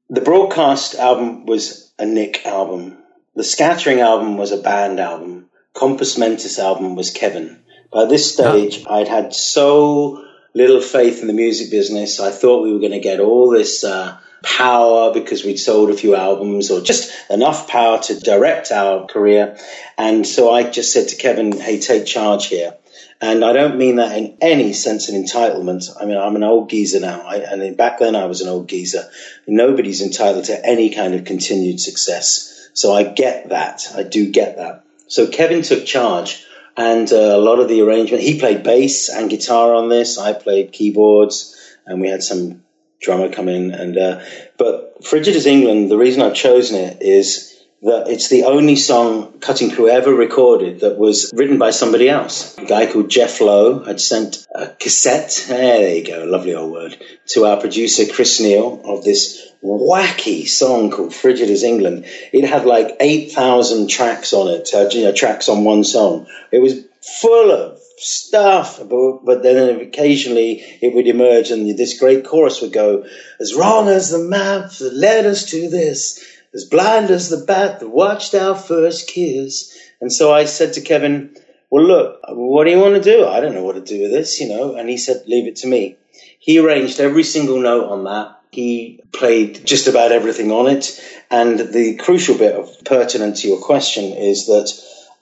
The broadcast album was a Nick album. The Scattering album was a band album. Compus Mentus album was Kevin. By this stage, oh. I'd had so little faith in the music business. I thought we were going to get all this uh, power because we'd sold a few albums or just enough power to direct our career. And so I just said to Kevin, hey, take charge here. And I don't mean that in any sense of entitlement. I mean, I'm an old geezer now. I, and back then I was an old geezer. Nobody's entitled to any kind of continued success. So I get that. I do get that. So Kevin took charge and uh, a lot of the arrangement, he played bass and guitar on this. I played keyboards and we had some drummer come in. And, uh, but Frigid as England, the reason I've chosen it is that it's the only song Cutting Crew ever recorded that was written by somebody else. A guy called Jeff Lowe had sent a cassette, there you go, lovely old word, to our producer Chris Neal of this wacky song called Frigid as England. It had like 8,000 tracks on it, uh, you know, tracks on one song. It was full of stuff, but, but then occasionally it would emerge and this great chorus would go, as wrong as the map that led us to this, as blind as the bat that watched our first kiss. And so I said to Kevin, well, look, what do you want to do? I don't know what to do with this, you know. And he said, leave it to me. He arranged every single note on that. He played just about everything on it. And the crucial bit of pertinent to your question is that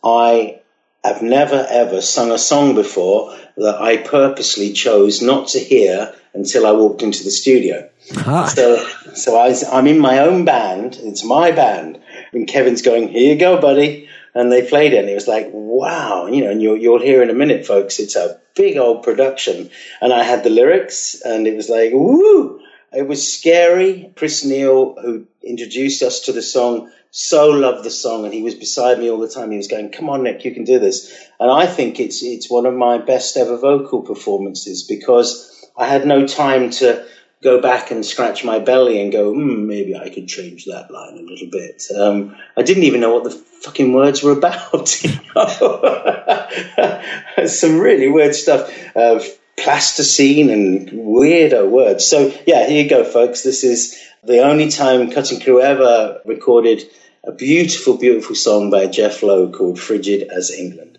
I have never ever sung a song before that I purposely chose not to hear until I walked into the studio. Ah. So, so I, I'm in my own band. It's my band, and Kevin's going, "Here you go, buddy." And they played it, and it was like, "Wow!" You know, and you'll, you'll hear in a minute, folks. It's a big old production, and I had the lyrics, and it was like, "Woo!" It was scary. Chris Neal, who introduced us to the song, so loved the song, and he was beside me all the time. He was going, "Come on, Nick, you can do this." And I think it's it's one of my best ever vocal performances because I had no time to go back and scratch my belly and go, hmm, maybe I could change that line a little bit. Um, I didn't even know what the fucking words were [laughs] about. [laughs] Some really weird stuff of plasticine and weirdo words. So yeah, here you go, folks. This is the only time Cutting Crew ever recorded a beautiful, beautiful song by Jeff Lowe called "Frigid as England."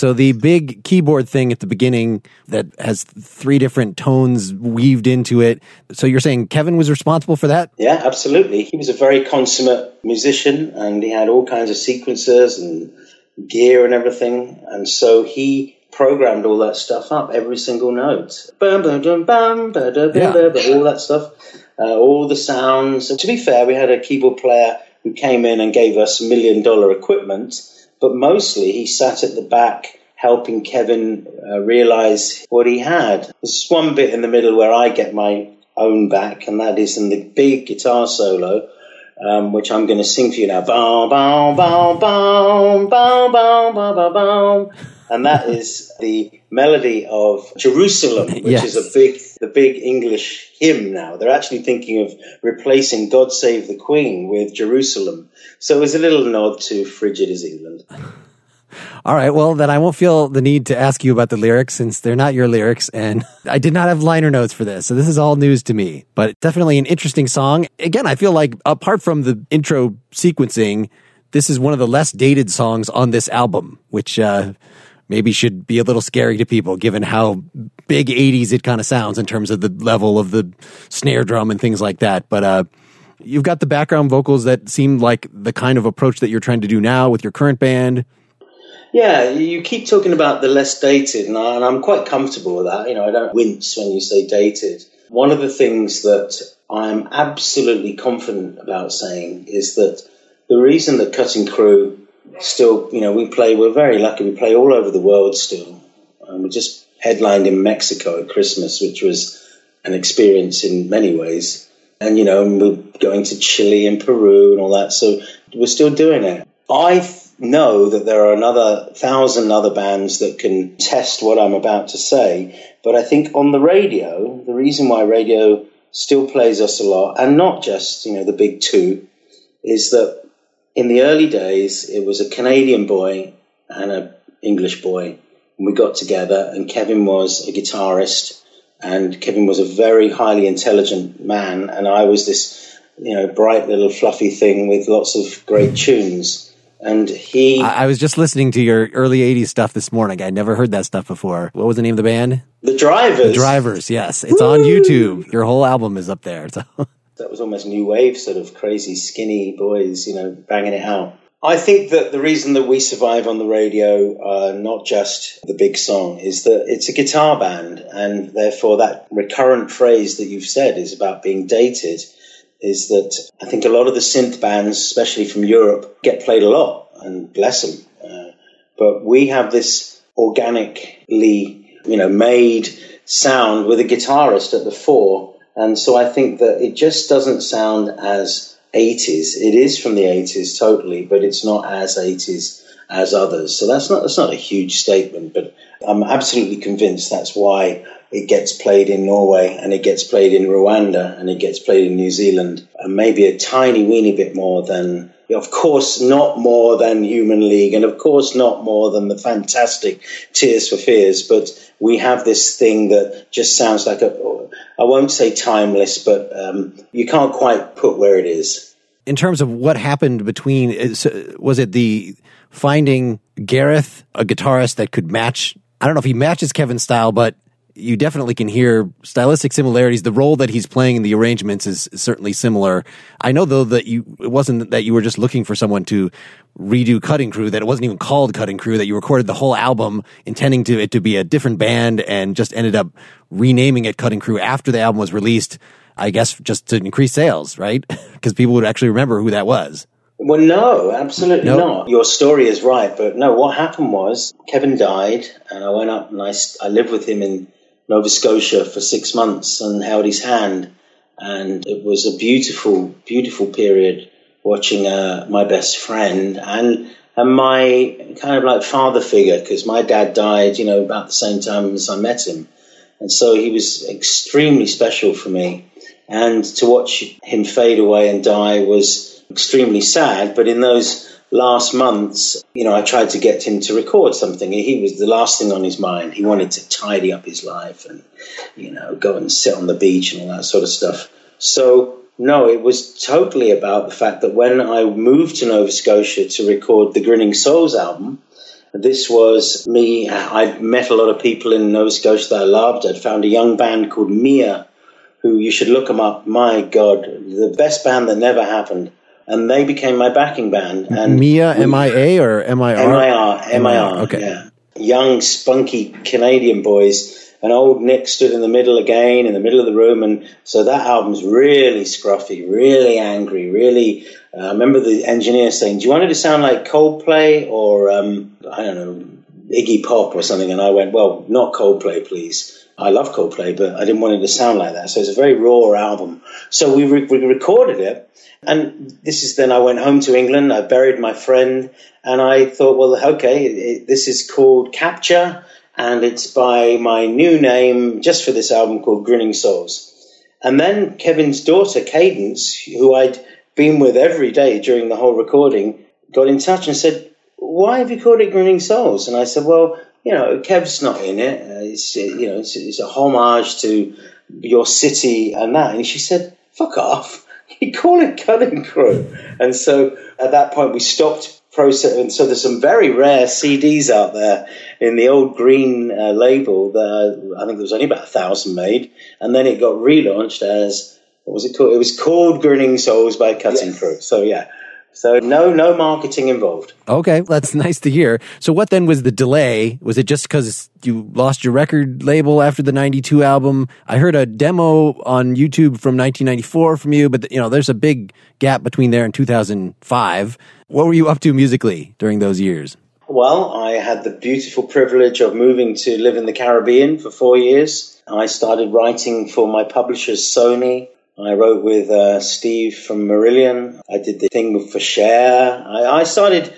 So the big keyboard thing at the beginning that has three different tones weaved into it. So you're saying Kevin was responsible for that? Yeah, absolutely. He was a very consummate musician and he had all kinds of sequencers and gear and everything. And so he programmed all that stuff up, every single note. Bum, bum, bum, bum, ba, da, Yeah. ba, ba, all that stuff, uh, all the sounds. And to be fair, we had a keyboard player who came in and gave us million dollar equipment, but mostly he sat at the back helping Kevin uh, realize what he had. There's one bit in the middle where I get my own back, and that is in the big guitar solo. Um, which I'm going to sing for you now. Bow, bow, bow, bow, bow, bow, bow, bow, bow. And that [laughs] is the melody of Jerusalem, which Yes. is a big, the big English hymn now. They're actually thinking of replacing God Save the Queen with Jerusalem. So it was a little nod to frigid as England. [laughs] All right, well, then I won't feel the need to ask you about the lyrics since they're not your lyrics. And [laughs] I did not have liner notes for this. So this is all news to me, but definitely an interesting song. Again, I feel like apart from the intro sequencing, this is one of the less dated songs on this album, which, uh, maybe should be a little scary to people given how big 80s it kind of sounds in terms of the level of the snare drum and things like that. But, uh, you've got the background vocals that seem like the kind of approach that you're trying to do now with your current band. Yeah, you keep talking about the less dated, and, I, and I'm quite comfortable with that. You know, I don't wince when you say dated. One of the things that I'm absolutely confident about saying is that the reason that Cutting Crew still, you know, we play, we're very lucky, we play all over the world still. Um, we just headlined in Mexico at Christmas, which was an experience in many ways. And, you know, we're going to Chile and Peru and all that. So we're still doing it. I know that there are another thousand other bands that can test what I'm about to say. But I think on the radio, the reason why radio still plays us a lot, and not just, you know, the big two, is that in the early days, it was a Canadian boy and an English boy. And we got together, and Kevin was a guitarist, and Kevin was a very highly intelligent man, and I was this, you know, bright little fluffy thing with lots of great tunes. And he, I, I was just listening to your early 80s stuff this morning. I never heard that stuff before. What was the name of the band? the drivers, The Drivers, yes. It's on YouTube. Your whole album is up there. So. [laughs] that was almost new wave, sort of crazy, skinny boys, you know, banging it out. I think that the reason that we survive on the radio, uh, not just the big song, is that it's a guitar band, and therefore that recurrent phrase that you've said is about being dated. Is that I think a lot of the synth bands, especially from Europe, get played a lot, and bless them. Uh, but we have this organically, you know, made sound with a guitarist at the fore, and so I think that it just doesn't sound as 80s. It is from the 80s totally, but it's not as 80s as others. So that's not that's not a huge statement, but I'm absolutely convinced that's why it gets played in Norway and it gets played in Rwanda and it gets played in New Zealand and maybe a tiny weeny bit more than of course not more than Human League and of course not more than the fantastic Tears for Fears, but we have this thing that just sounds like a I won't say timeless, but um, you can't quite put where it is. In terms of what happened between, was it the finding Gareth, a guitarist that could match? I don't know if he matches Kevin's style, but you definitely can hear stylistic similarities. The role that he's playing in the arrangements is certainly similar. I know though that you, it wasn't that you were just looking for someone to redo Cutting Crew, that it wasn't even called Cutting Crew, that you recorded the whole album intending to it to be a different band and just ended up renaming it Cutting Crew after the album was released. I guess just to increase sales, right? [laughs] Because people would actually remember who that was. Well, no, absolutely No? not. Your story is right, but no, what happened was Kevin died, and I went up and I I lived with him in Nova Scotia for six months and held his hand. And it was a beautiful, beautiful period watching uh, my best friend and and my kind of like father figure because my dad died, you know, about the same time as I met him, and so he was extremely special for me. And to watch him fade away and die was extremely sad. But in those last months, you know, I tried to get him to record something. He was the last thing on his mind. He wanted to tidy up his life and, you know, go and sit on the beach and all that sort of stuff. So, no, it was totally about the fact that when I moved to Nova Scotia to record the Grinning Souls album, This was me. I'd met a lot of people in Nova Scotia that I loved. I'd found a young band called Mia, who you should look them up. My God, the best band that never happened. And they became my backing band. And Mia, M I A or M I R? M I R, M I R. Okay. Yeah. Young, spunky Canadian boys. And old Nick stood in the middle again, in the middle of the room. And so that album's really scruffy, really angry, really. Uh, I remember the engineer saying, Do you want it to sound like Coldplay or, um, I don't know, Iggy Pop or something? And I went, Well, not Coldplay, please. I love Coldplay, but I didn't want it to sound like that. So it's a very raw album. So we, re- we recorded it. And this is then I went home to England. I buried my friend, and I thought, well, okay, it, this is called Capture, and it's by my new name just for this album called Grinning Souls. And then Kevin's daughter, Cadence, who I'd been with every day during the whole recording, got in touch and said, "Why have you called it Grinning Souls?" And I said, "Well, you know, Kev's not in it. Uh, it's you know, it's, it's a homage to your city and that." And she said, "Fuck off." [laughs] You call it Cutting Crew. And so at that point, we stopped processing. So there's some very rare CDs out there in the old green uh, label. That I think there was only about a thousand made, and then it got relaunched as what was it called? It was called Grinning Souls by Cutting Crew. So yeah. So no, no marketing involved. Okay, that's [laughs] nice to hear. So what then was the delay? Was it just because you lost your record label after the 92 album? I heard a demo on YouTube from 1994 from you, but you know, there's a big gap between there and 2005. What were you up to musically during those years? Well, I had the beautiful privilege of moving to live in the Caribbean for four years. I started writing for my publishers, Sony, I wrote with uh, Steve from Marillion. I did the thing for Cher. I, I, started,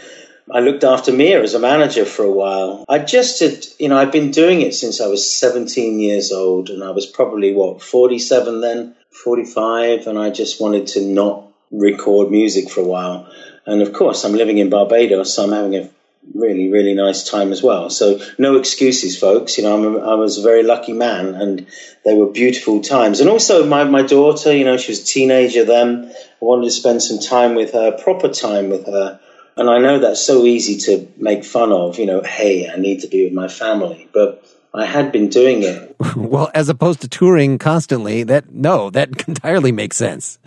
I looked after Mia as a manager for a while. I just had, you know, I've been doing it since I was 17 years old and I was probably, what, 47 then, 45, and I just wanted to not record music for a while. And of course, I'm living in Barbados, so I'm having a really, really nice time as well. So no excuses, folks. You know, I'm a, I was a very lucky man, and they were beautiful times. And also, my my daughter, you know, she was a teenager then. I wanted to spend some time with her, proper time with her. And I know that's so easy to make fun of. You know, hey, I need to be with my family, but I had been doing it. [laughs] well, as opposed to touring constantly, that no, that [laughs] entirely makes sense.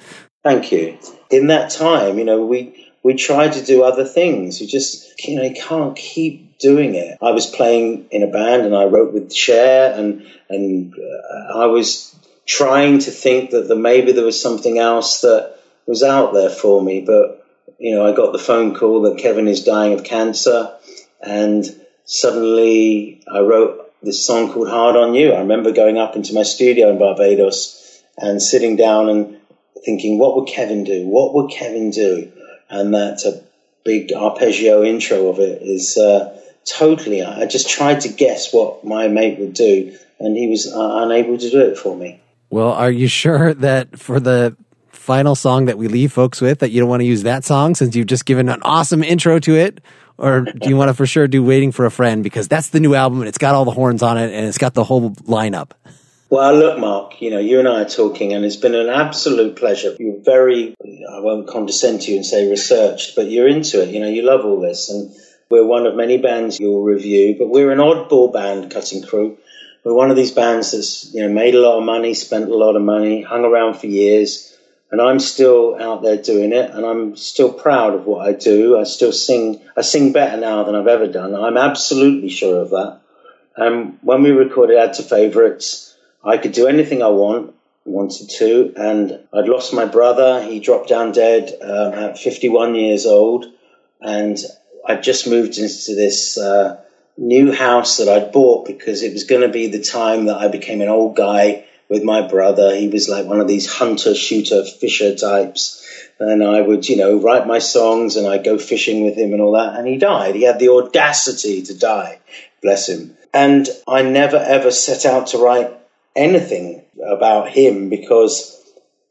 Thank you. In that time, you know, we we tried to do other things. You just, you know, you can't keep doing it. I was playing in a band and I wrote with Cher and, and uh, I was trying to think that the, maybe there was something else that was out there for me. But, you know, I got the phone call that Kevin is dying of cancer and suddenly I wrote this song called Hard on You. I remember going up into my studio in Barbados and sitting down and thinking, what would Kevin do? What would Kevin do? And that a big arpeggio intro of it is uh, totally. I just tried to guess what my mate would do, and he was uh, unable to do it for me. Well, are you sure that for the final song that we leave folks with that you don't want to use that song since you've just given an awesome intro to it? Or do you want to for sure do Waiting for a Friend because that's the new album and it's got all the horns on it and it's got the whole lineup? Well, look, Mark, you know, you and I are talking, and it's been an absolute pleasure. You're very, I won't condescend to you and say researched, but you're into it. You know, you love all this. And we're one of many bands you'll review, but we're an oddball band, Cutting Crew. We're one of these bands that's, you know, made a lot of money, spent a lot of money, hung around for years. And I'm still out there doing it, and I'm still proud of what I do. I still sing, I sing better now than I've ever done. I'm absolutely sure of that. And when we recorded Add to Favorites, I could do anything I want, wanted to, and I'd lost my brother. He dropped down dead um, at 51 years old, and I'd just moved into this uh, new house that I'd bought because it was going to be the time that I became an old guy with my brother. He was like one of these hunter, shooter, fisher types. And I would, you know, write my songs and I'd go fishing with him and all that. And he died. He had the audacity to die. Bless him. And I never ever set out to write anything about him because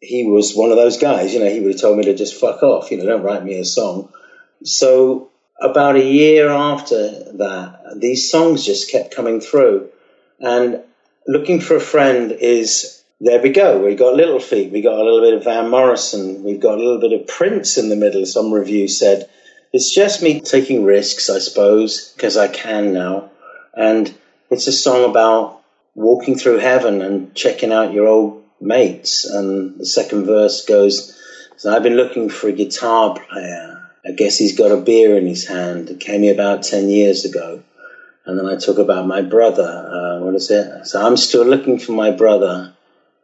he was one of those guys. You know, he would have told me to just fuck off. You know, don't write me a song. So about a year after that, these songs just kept coming through, and looking for a friend is there we go. We got Little Feat, we got a little bit of Van Morrison, we've got a little bit of Prince in the middle. Some review said, It's just me taking risks, I suppose, because I can now. And it's a song about walking through heaven and checking out your old mates. And the second verse goes, so I've been looking for a guitar player. I guess he's got a beer in his hand. It came here about 10 years ago. And then I talk about my brother. Uh, what is it? So I'm still looking for my brother.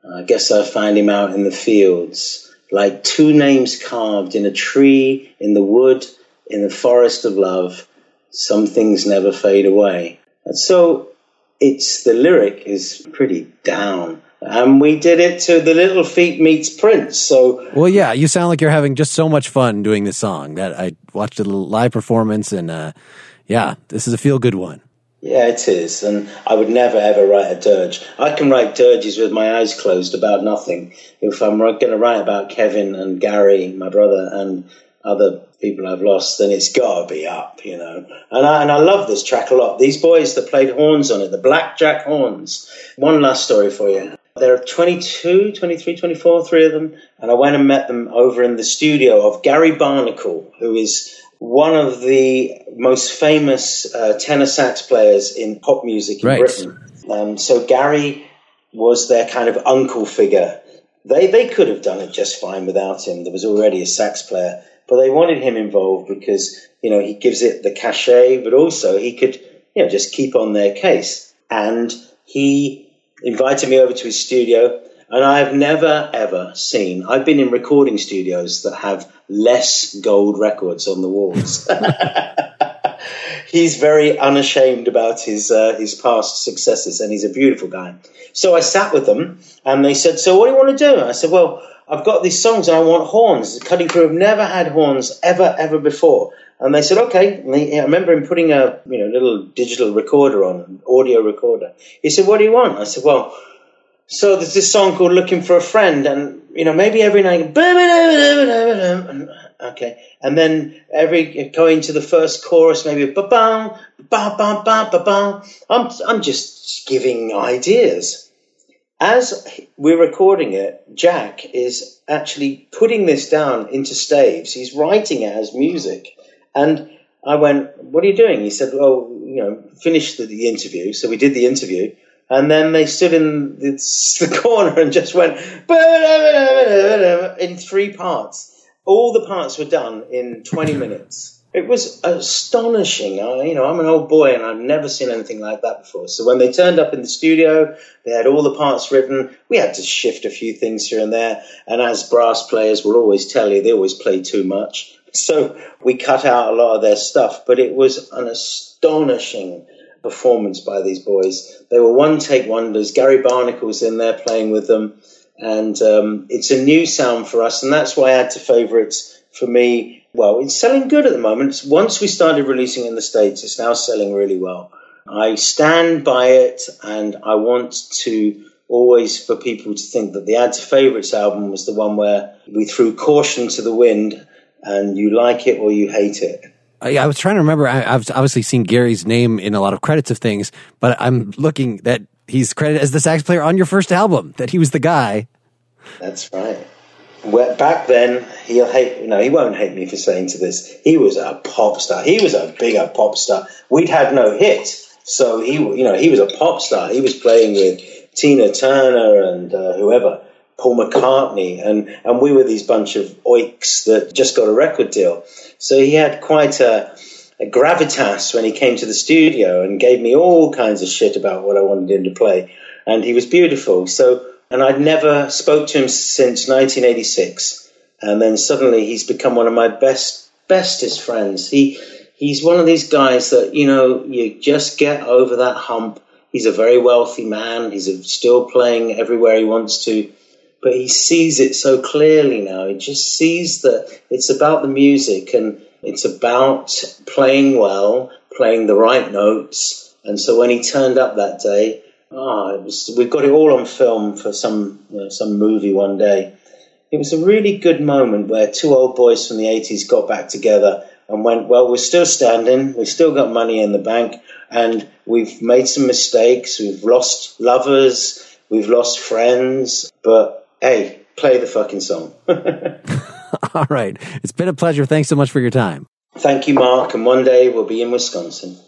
I guess I find him out in the fields, like two names carved in a tree, in the wood, in the forest of love. Some things never fade away. And so it's the lyric is pretty down. And we did it to the Little Feat meets Prince. So well, yeah, you sound like you're having just so much fun doing this song. That I watched a live performance, and uh, yeah, this is a feel good one. Yeah, it is. And I would never ever write a dirge. I can write dirges with my eyes closed about nothing. If I'm going to write about Kevin and Gary, my brother, and other people I've lost, then it's got to be up, you know. And I, and I love this track a lot. These boys that played horns on it, the Blackjack Horns. One last story for you. There are 22, 23, 24, three of them. And I went and met them over in the studio of Gary Barnacle, who is one of the most famous uh, tenor sax players in pop music in right. Britain. Um, so Gary was their kind of uncle figure. They they could have done it just fine without him. There was already a sax player, but they wanted him involved because you know he gives it the cachet, but also he could you know just keep on their case. And he invited me over to his studio and I have never, ever seen, I've been in recording studios that have less gold records on the walls. [laughs] he's very unashamed about his, uh, his past successes and he's a beautiful guy. So I sat with them and they said, So what do you want to do? I said, Well, I've got these songs and I want horns. The cutting crew have never had horns ever, ever before. And they said, okay. I remember him putting a you know little digital recorder on, an audio recorder. He said, what do you want? I said, well, so there's this song called "Looking for a Friend," and you know maybe every night, okay, and then every going to the first chorus, maybe ba ba ba ba ba ba. I'm I'm just giving ideas. As we're recording it, Jack is actually putting this down into staves. He's writing it as music, and I went, "What are you doing?" He said, "Well, you know, finish the, the interview." So we did the interview and then they stood in the [laughs] corner and just went in three parts. All the parts were done in 20 minutes. It was astonishing. I, you know, I'm an old boy and I've never seen anything like that before. So when they turned up in the studio, they had all the parts written. We had to shift a few things here and there. And as brass players will always tell you, they always play too much. So we cut out a lot of their stuff, but it was an astonishing performance by these boys. They were one take wonders. Gary Barnacle's in there playing with them, and um, it's a new sound for us, and that's why I Add to Favorites for me. Well, it's selling good at the moment. Once we started releasing in the States, it's now selling really well. I stand by it, and I want to always for people to think that the Add to Favorites album was the one where we threw caution to the wind and you like it or you hate it. I, I was trying to remember. I've obviously seen Gary's name in a lot of credits of things, but I'm looking that he's credited as the sax player on your first album. That he was the guy. That's right. Back then, he'll hate. No, he won't hate me for saying to this. He was a pop star. He was a bigger pop star. We'd had no hit, so he, you know, he was a pop star. He was playing with Tina Turner and uh, whoever. Paul McCartney, and, and we were these bunch of oiks that just got a record deal. So he had quite a, a gravitas when he came to the studio and gave me all kinds of shit about what I wanted him to play. And he was beautiful. So, and I'd never spoke to him since 1986. And then suddenly he's become one of my best, bestest friends. He, he's one of these guys that, you know, you just get over that hump. He's a very wealthy man. He's still playing everywhere he wants to but he sees it so clearly now. He just sees that it's about the music and it's about playing well, playing the right notes. And so when he turned up that day, Ah, was, we've got it all on film for some you know, some movie one day. It was a really good moment where two old boys from the 80s got back together and went, Well, we're still standing, we've still got money in the bank, and we've made some mistakes, we've lost lovers, we've lost friends, but hey, play the fucking song. [laughs] all right. It's been a pleasure. Thanks so much for your time. Thank you, Mark. And one day we'll be in Wisconsin.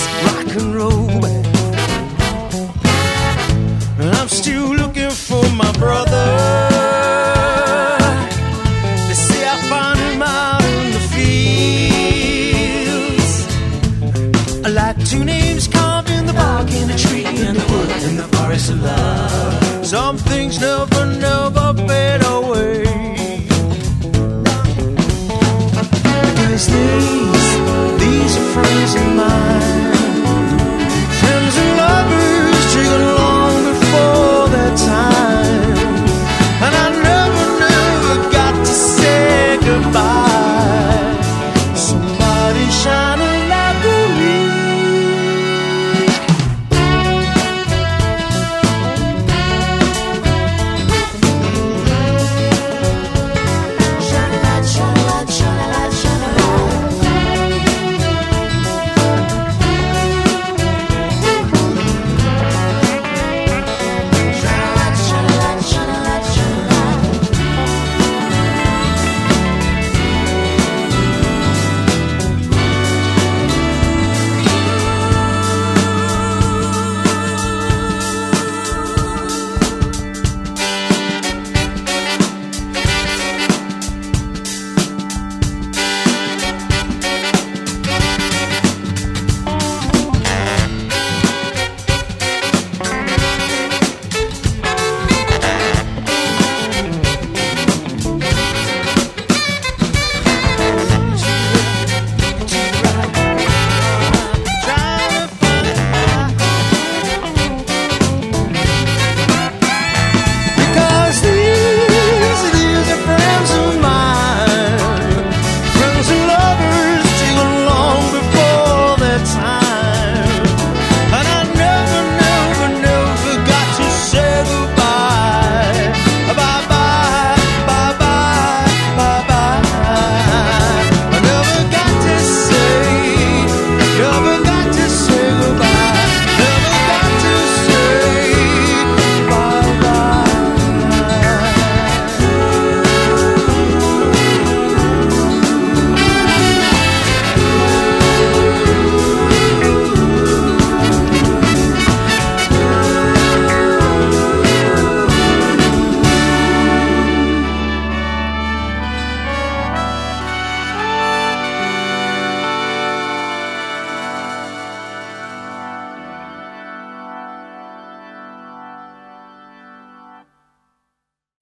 this rock and roll. I'm still looking for my brother. They say I found him out in the fields. I like two names carved in the bark in the tree in the wood in the forest of love.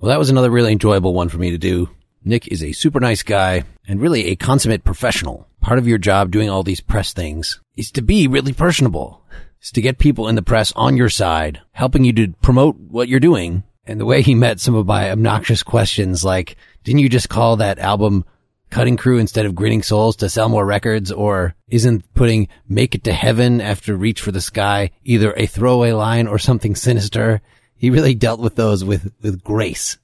Well, that was another really enjoyable one for me to do. Nick is a super nice guy and really a consummate professional. Part of your job doing all these press things is to be really personable. Is to get people in the press on your side, helping you to promote what you're doing. And the way he met some of my obnoxious questions, like, didn't you just call that album Cutting Crew instead of Grinning Souls to sell more records? Or isn't putting Make It to Heaven after Reach for the Sky either a throwaway line or something sinister? He really dealt with those with, with grace.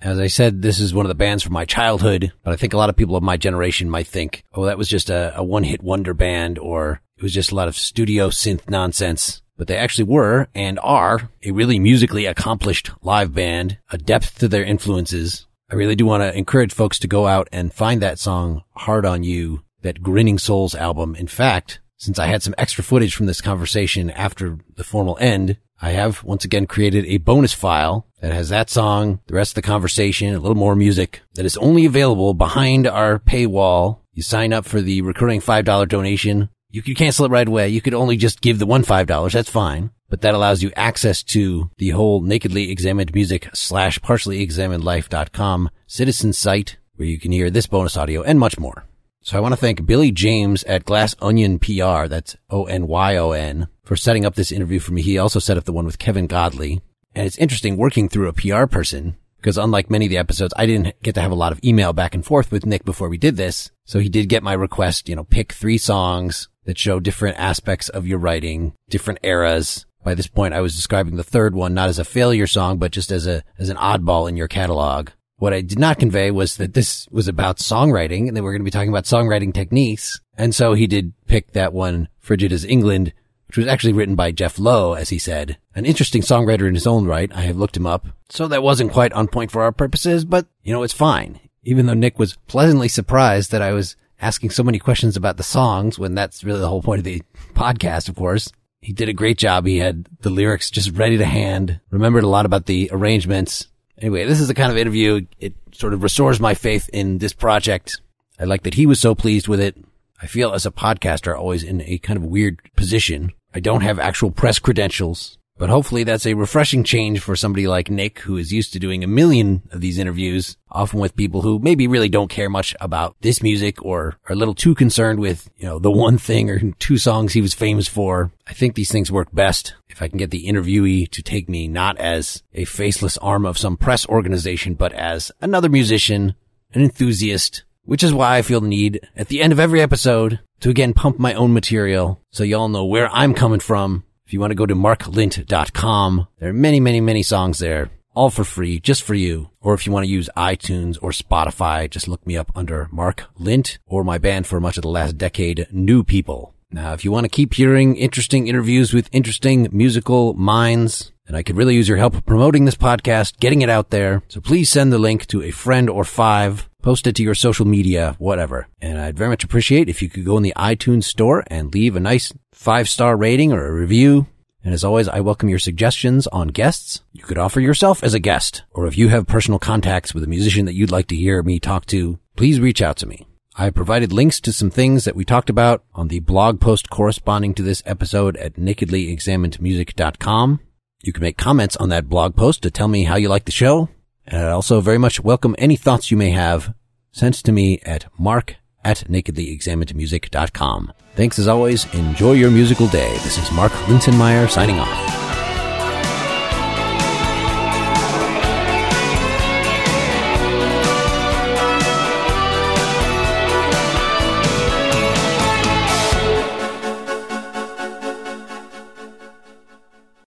As I said, this is one of the bands from my childhood, but I think a lot of people of my generation might think, oh, that was just a, a one hit wonder band or it was just a lot of studio synth nonsense. But they actually were and are a really musically accomplished live band, a depth to their influences. I really do want to encourage folks to go out and find that song, Hard on You, that Grinning Souls album. In fact, since I had some extra footage from this conversation after the formal end, I have once again created a bonus file that has that song, the rest of the conversation, a little more music that is only available behind our paywall. You sign up for the recurring $5 donation. You could cancel it right away. You could only just give the one $5. That's fine. But that allows you access to the whole nakedly examined music slash partially examined life.com citizen site where you can hear this bonus audio and much more. So I want to thank Billy James at Glass Onyon PR. That's O-N-Y-O-N for setting up this interview for me. He also set up the one with Kevin Godley. And it's interesting working through a PR person because unlike many of the episodes, I didn't get to have a lot of email back and forth with Nick before we did this. So he did get my request, you know, pick three songs that show different aspects of your writing, different eras. By this point, I was describing the third one not as a failure song, but just as a, as an oddball in your catalog. What I did not convey was that this was about songwriting and that we're going to be talking about songwriting techniques. And so he did pick that one, Frigid as England, which was actually written by Jeff Lowe, as he said. An interesting songwriter in his own right. I have looked him up. So that wasn't quite on point for our purposes, but you know, it's fine. Even though Nick was pleasantly surprised that I was asking so many questions about the songs when that's really the whole point of the [laughs] podcast, of course. He did a great job. He had the lyrics just ready to hand, remembered a lot about the arrangements, Anyway, this is the kind of interview. It sort of restores my faith in this project. I like that he was so pleased with it. I feel as a podcaster always in a kind of weird position. I don't have actual press credentials. But hopefully that's a refreshing change for somebody like Nick, who is used to doing a million of these interviews, often with people who maybe really don't care much about this music or are a little too concerned with, you know, the one thing or two songs he was famous for. I think these things work best if I can get the interviewee to take me not as a faceless arm of some press organization, but as another musician, an enthusiast, which is why I feel the need at the end of every episode to again pump my own material so y'all know where I'm coming from if you want to go to marklint.com, there are many, many, many songs there, all for free, just for you. Or if you want to use iTunes or Spotify, just look me up under Mark Lint or my band for much of the last decade, New People. Now, if you want to keep hearing interesting interviews with interesting musical minds, and I could really use your help promoting this podcast, getting it out there. So please send the link to a friend or five, post it to your social media, whatever. And I'd very much appreciate if you could go in the iTunes store and leave a nice five star rating or a review. And as always, I welcome your suggestions on guests. You could offer yourself as a guest, or if you have personal contacts with a musician that you'd like to hear me talk to, please reach out to me. I provided links to some things that we talked about on the blog post corresponding to this episode at nakedlyexaminedmusic.com. You can make comments on that blog post to tell me how you like the show. And I'd also very much welcome any thoughts you may have sent to me at mark at nakedlyexaminedmusic.com. Thanks as always. Enjoy your musical day. This is Mark Linsenmayer signing off.